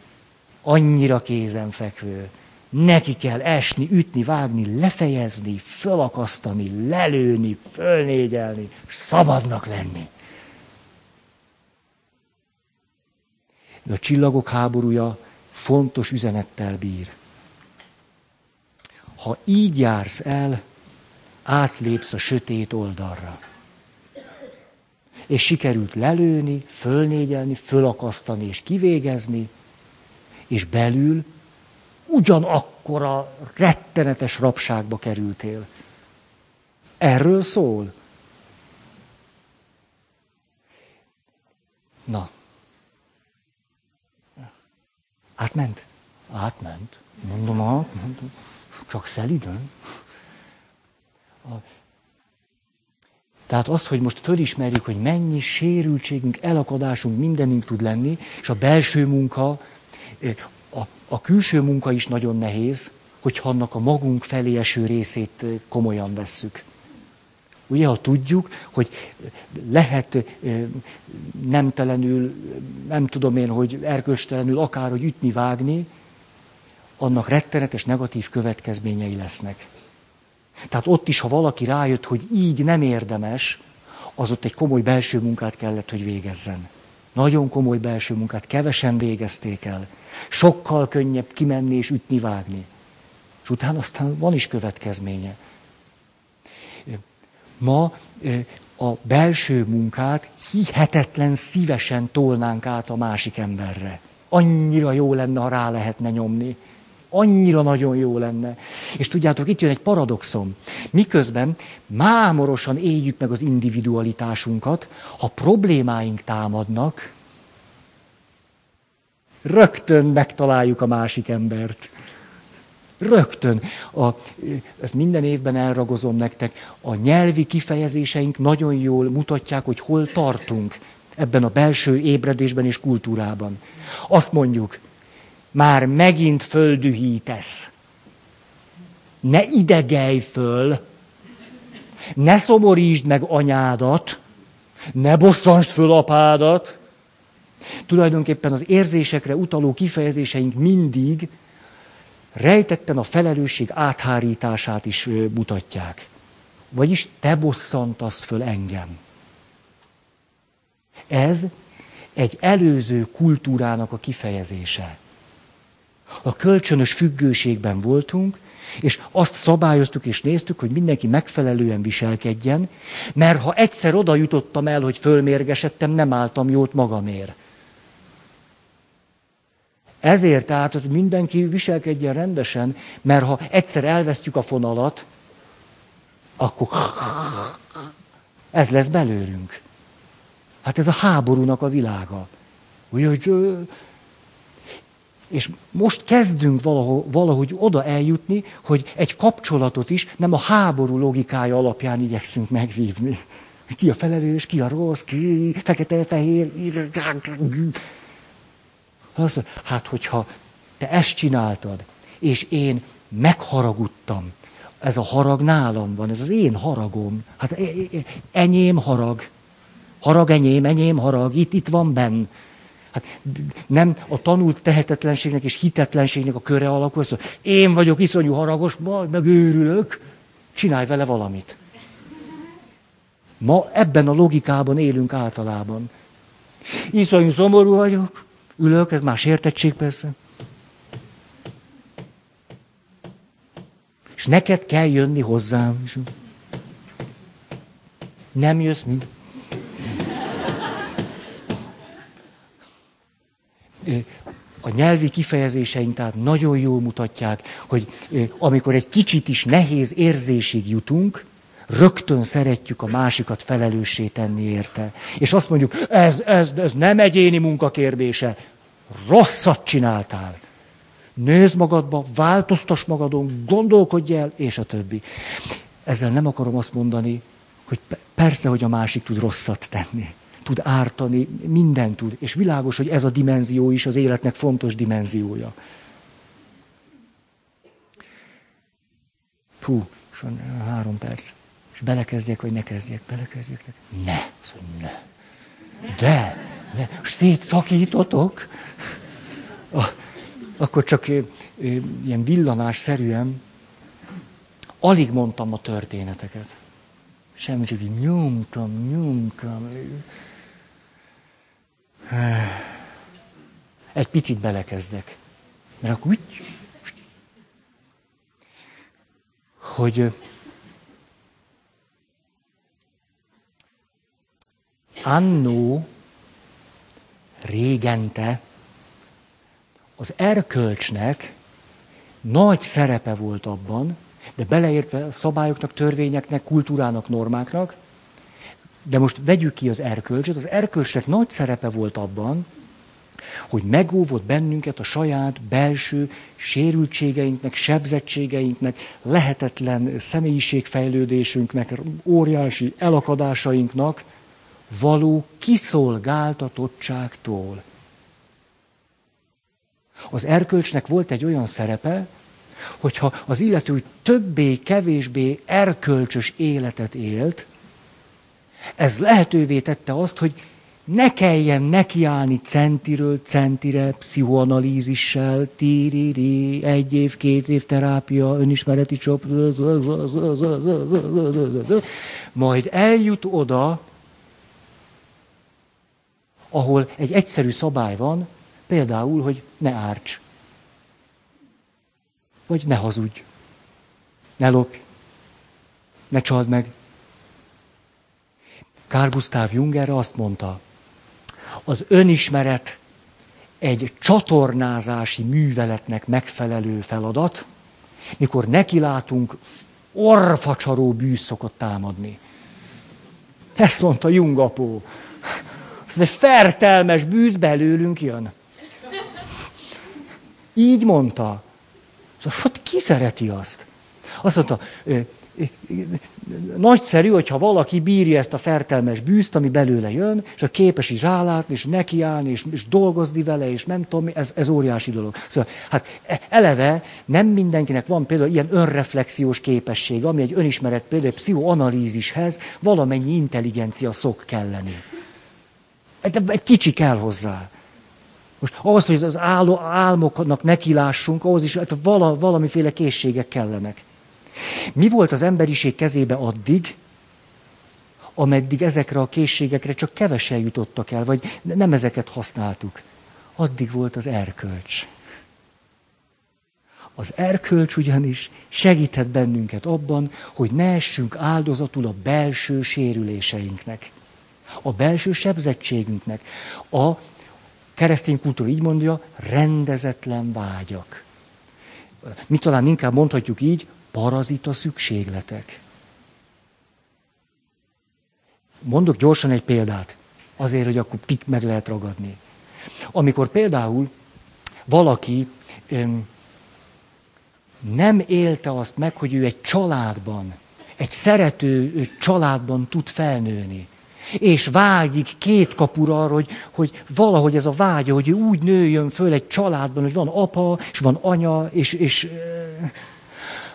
Annyira kézenfekvő. Neki kell esni, ütni, vágni, lefejezni, fölakasztani, lelőni, fölnégyelni, szabadnak lenni. De a csillagok háborúja fontos üzenettel bír. Ha így jársz el, átlépsz a sötét oldalra. És sikerült lelőni, fölnégyelni, fölakasztani és kivégezni, és belül ugyanakkora rettenetes rabságba kerültél. Erről szól. Na, Átment? Átment. Mondom, át, mondom. Csak szeliden. Tehát az, hogy most fölismerjük, hogy mennyi sérültségünk, elakadásunk, mindenünk tud lenni, és a belső munka a, a külső munka is nagyon nehéz, hogyha annak a magunk felé eső részét komolyan vesszük. Ugye, ha tudjuk, hogy lehet nemtelenül, nem tudom én, hogy erkölcstelenül akárhogy ütni, vágni, annak rettenetes negatív következményei lesznek. Tehát ott is, ha valaki rájött, hogy így nem érdemes, az ott egy komoly belső munkát kellett, hogy végezzen. Nagyon komoly belső munkát, kevesen végezték el. Sokkal könnyebb kimenni és ütni, vágni. És utána aztán van is következménye. Ma a belső munkát hihetetlen szívesen tolnánk át a másik emberre. Annyira jó lenne, ha rá lehetne nyomni. Annyira nagyon jó lenne. És tudjátok, itt jön egy paradoxom. Miközben mámorosan éljük meg az individualitásunkat, ha problémáink támadnak, rögtön megtaláljuk a másik embert. Rögtön. A, ezt minden évben elragozom nektek. A nyelvi kifejezéseink nagyon jól mutatják, hogy hol tartunk ebben a belső ébredésben és kultúrában. Azt mondjuk, már megint földühítesz. Ne idegelj föl, ne szomorítsd meg anyádat, ne bosszanst föl apádat. Tulajdonképpen az érzésekre utaló kifejezéseink mindig rejtetten a felelősség áthárítását is mutatják. Vagyis te bosszantasz föl engem. Ez egy előző kultúrának a kifejezése. A kölcsönös függőségben voltunk, és azt szabályoztuk és néztük, hogy mindenki megfelelően viselkedjen, mert ha egyszer oda jutottam el, hogy fölmérgesedtem, nem álltam jót magamért. Ezért tehát, hogy mindenki viselkedjen rendesen, mert ha egyszer elvesztjük a fonalat, akkor ez lesz belőlünk. Hát ez a háborúnak a világa. Úgyhogy és most kezdünk valahogy, valahogy oda eljutni, hogy egy kapcsolatot is nem a háború logikája alapján igyekszünk megvívni. Ki a felelős, ki a rossz, ki fekete-fehér. Azt mondja, hát hogyha te ezt csináltad, és én megharagudtam, ez a harag nálam van, ez az én haragom. Hát e, e, e, enyém harag. Harag enyém, enyém harag, itt, itt van benn. Hát nem a tanult tehetetlenségnek és hitetlenségnek a köre alakul, szóval én vagyok iszonyú haragos, majd megőrülök, csinálj vele valamit. Ma ebben a logikában élünk általában. Iszonyú szomorú vagyok, ülök, ez már sértettség persze. És neked kell jönni hozzám. Nem jössz, mi? a nyelvi kifejezéseink tehát nagyon jól mutatják, hogy amikor egy kicsit is nehéz érzésig jutunk, rögtön szeretjük a másikat felelőssé tenni érte. És azt mondjuk, ez, ez, ez nem egyéni munka kérdése, rosszat csináltál. Nézd magadba, változtass magadon, gondolkodj el, és a többi. Ezzel nem akarom azt mondani, hogy persze, hogy a másik tud rosszat tenni tud ártani, minden tud. És világos, hogy ez a dimenzió is az életnek fontos dimenziója. Hú, és van három perc. Belekezdjek, vagy ne kezdjek? Belekezdjek? Ne. Azt mondja, ne. De, ne. Szétszakítotok. Akkor csak ilyen villanásszerűen alig mondtam a történeteket. Semmi, csak így nyomtam, nyomtam. Egy picit belekezdek. Mert akkor úgy, hogy annó régente az erkölcsnek nagy szerepe volt abban, de beleértve a szabályoknak, törvényeknek, kultúrának, normáknak, de most vegyük ki az erkölcsöt. Az erkölcsnek nagy szerepe volt abban, hogy megóvott bennünket a saját belső sérültségeinknek, sebzettségeinknek, lehetetlen személyiségfejlődésünknek, óriási elakadásainknak való kiszolgáltatottságtól. Az erkölcsnek volt egy olyan szerepe, hogyha az illető többé-kevésbé erkölcsös életet élt, ez lehetővé tette azt, hogy ne kelljen nekiállni centiről centire, pszichoanalízissel, tíriri, egy év, két év terápia, önismereti csop, majd eljut oda, ahol egy egyszerű szabály van, például, hogy ne árts, vagy ne hazudj, ne lopj, ne csald meg. Carl Gustav Jung erre azt mondta, az önismeret egy csatornázási műveletnek megfelelő feladat, mikor nekilátunk, orfacsaró bűz támadni. Ezt mondta Jungapó. Ez egy fertelmes bűz belőlünk jön. Így mondta. Szóval, hát ki szereti azt? Azt mondta, nagyszerű, hogyha valaki bírja ezt a fertelmes bűzt, ami belőle jön, és a képes is rálátni, és nekiállni, és, és dolgozni vele, és nem tudom, ez, ez óriási dolog. Szóval, hát e, eleve nem mindenkinek van például ilyen önreflexiós képesség, ami egy önismeret például egy pszichoanalízishez valamennyi intelligencia szok kelleni. Egy, egy kicsi kell hozzá. Most ahhoz, hogy az álmoknak nekilássunk, ahhoz is hát vala, valamiféle készségek kellenek. Mi volt az emberiség kezébe addig, ameddig ezekre a készségekre csak kevesen jutottak el, vagy nem ezeket használtuk. Addig volt az erkölcs. Az erkölcs ugyanis segíthet bennünket abban, hogy ne essünk áldozatul a belső sérüléseinknek, a belső sebzettségünknek, a keresztény kultúra így mondja, rendezetlen vágyak. Mi talán inkább mondhatjuk így, parazita szükségletek. Mondok gyorsan egy példát, azért, hogy akkor pik meg lehet ragadni. Amikor például valaki öm, nem élte azt meg, hogy ő egy családban, egy szerető családban tud felnőni. És vágyik két kapura arra, hogy, hogy valahogy ez a vágya, hogy ő úgy nőjön föl egy családban, hogy van apa, és van anya, és, és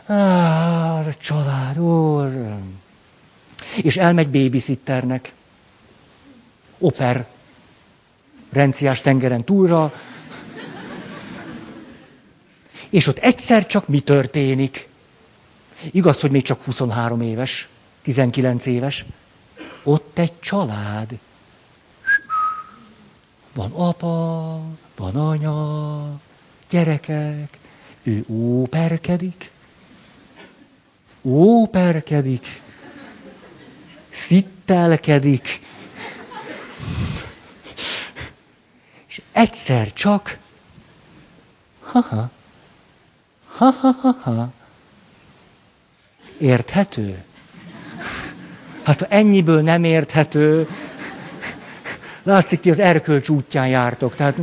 Á, a család, ó, És elmegy babysitternek. Oper. Renciás tengeren túlra. És ott egyszer csak mi történik? Igaz, hogy még csak 23 éves, 19 éves. Ott egy család. Van apa, van anya, gyerekek, ő óperkedik, óperkedik, szittelkedik, és egyszer csak, ha-ha, ha-ha-ha-ha, érthető? Hát ha ennyiből nem érthető, látszik, ti az erkölcs útján jártok, tehát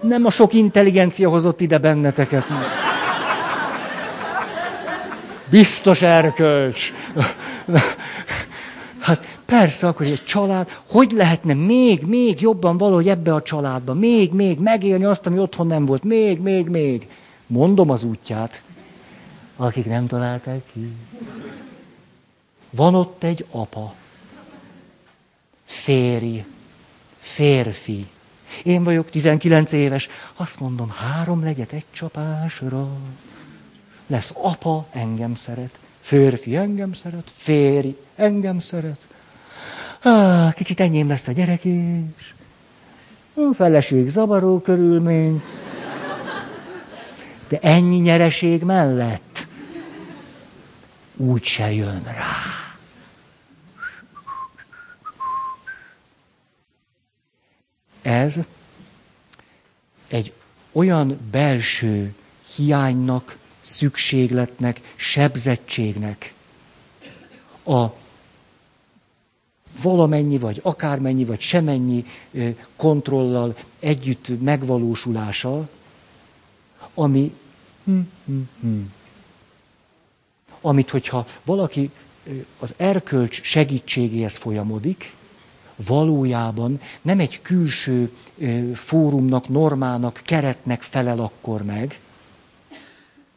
nem a sok intelligencia hozott ide benneteket. Biztos erkölcs. Hát persze, akkor egy család, hogy lehetne még, még jobban valahogy ebbe a családba, még, még megélni azt, ami otthon nem volt, még, még, még. Mondom az útját, akik nem találták ki. Van ott egy apa, férj, férfi. Én vagyok 19 éves, azt mondom, három legyet egy csapásra lesz apa, engem szeret, férfi engem szeret, férj engem szeret. Ah, kicsit enyém lesz a gyerek is. A feleség zavaró körülmény. De ennyi nyereség mellett úgy se jön rá. Ez egy olyan belső hiánynak szükségletnek, sebzettségnek a valamennyi, vagy akármennyi, vagy semennyi kontrollal együtt megvalósulása, ami hm, hm, hm. amit, hogyha valaki az erkölcs segítségéhez folyamodik, valójában nem egy külső fórumnak, normának, keretnek felel akkor meg,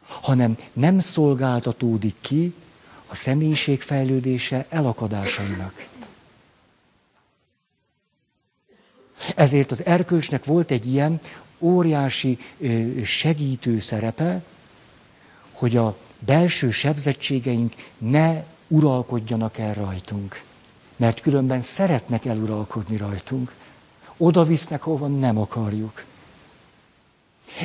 hanem nem szolgáltatódik ki a személyiség fejlődése elakadásainak. Ezért az erkölcsnek volt egy ilyen óriási segítő szerepe, hogy a belső sebzettségeink ne uralkodjanak el rajtunk. Mert különben szeretnek eluralkodni rajtunk. Oda visznek, hova nem akarjuk.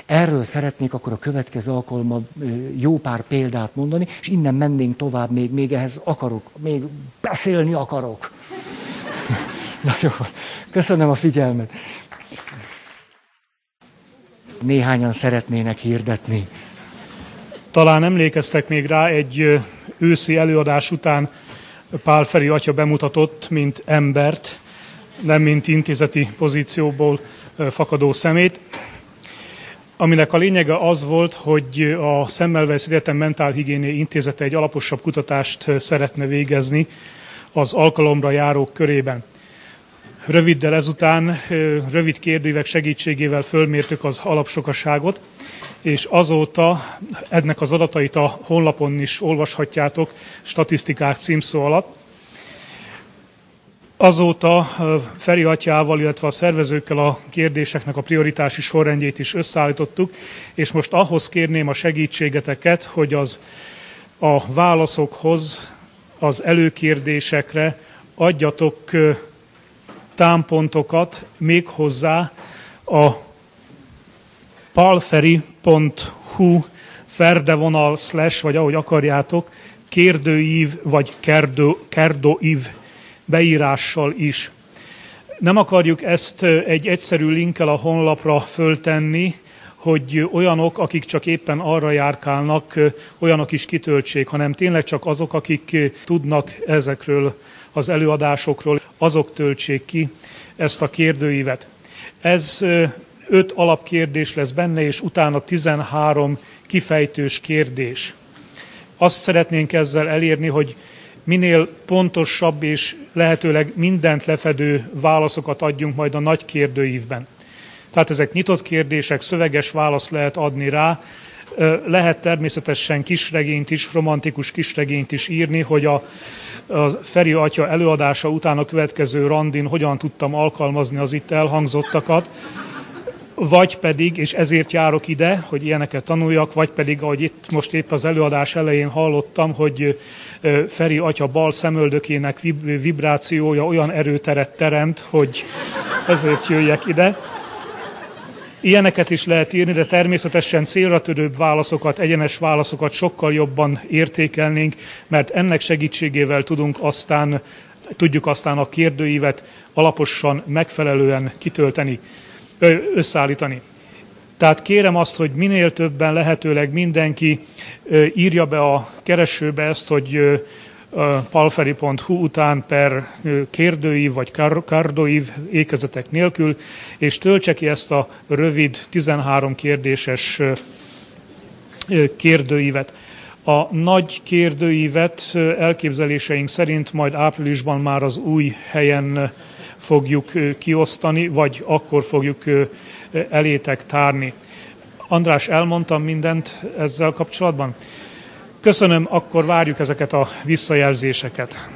Erről szeretnék akkor a következő alkalommal jó pár példát mondani, és innen mennénk tovább, még, még ehhez akarok, még beszélni akarok. Na jó, köszönöm a figyelmet. Néhányan szeretnének hirdetni. Talán emlékeztek még rá, egy őszi előadás után Pál Feri atya bemutatott, mint embert, nem mint intézeti pozícióból fakadó szemét, aminek a lényege az volt, hogy a Szemmelweis Egyetem Mentálhigiéné Intézete egy alaposabb kutatást szeretne végezni az alkalomra járók körében. Röviddel ezután, rövid kérdőívek segítségével fölmértük az alapsokaságot, és azóta ennek az adatait a honlapon is olvashatjátok, statisztikák címszó alatt. Azóta Feri atyával, illetve a szervezőkkel a kérdéseknek a prioritási sorrendjét is összeállítottuk, és most ahhoz kérném a segítségeteket, hogy az a válaszokhoz, az előkérdésekre adjatok támpontokat még hozzá a palferi.hu ferdevonal slash, vagy ahogy akarjátok, kérdőív vagy kerdő, kerdóív beírással is. Nem akarjuk ezt egy egyszerű linkkel a honlapra föltenni, hogy olyanok, akik csak éppen arra járkálnak, olyanok is kitöltsék, hanem tényleg csak azok, akik tudnak ezekről az előadásokról, azok töltsék ki ezt a kérdőívet. Ez öt alapkérdés lesz benne, és utána 13 kifejtős kérdés. Azt szeretnénk ezzel elérni, hogy minél pontosabb és lehetőleg mindent lefedő válaszokat adjunk majd a nagy kérdőívben. Tehát ezek nyitott kérdések, szöveges választ lehet adni rá, lehet természetesen kisregényt is, romantikus kisregényt is írni, hogy a, a Feri atya előadása után a következő randin hogyan tudtam alkalmazni az itt elhangzottakat, vagy pedig, és ezért járok ide, hogy ilyeneket tanuljak, vagy pedig, ahogy itt most épp az előadás elején hallottam, hogy Feri atya bal szemöldökének vibrációja olyan erőteret teremt, hogy ezért jöjjek ide. Ilyeneket is lehet írni, de természetesen célra törőbb válaszokat, egyenes válaszokat sokkal jobban értékelnénk, mert ennek segítségével tudunk aztán, tudjuk aztán a kérdőívet alaposan, megfelelően kitölteni, összeállítani. Tehát kérem azt, hogy minél többen lehetőleg mindenki írja be a keresőbe ezt, hogy palferi.hu után per kérdőív vagy kardóív ékezetek nélkül, és töltse ki ezt a rövid 13 kérdéses kérdőívet. A nagy kérdőívet elképzeléseink szerint majd áprilisban már az új helyen fogjuk kiosztani, vagy akkor fogjuk elétek tárni. András, elmondtam mindent ezzel kapcsolatban? Köszönöm, akkor várjuk ezeket a visszajelzéseket.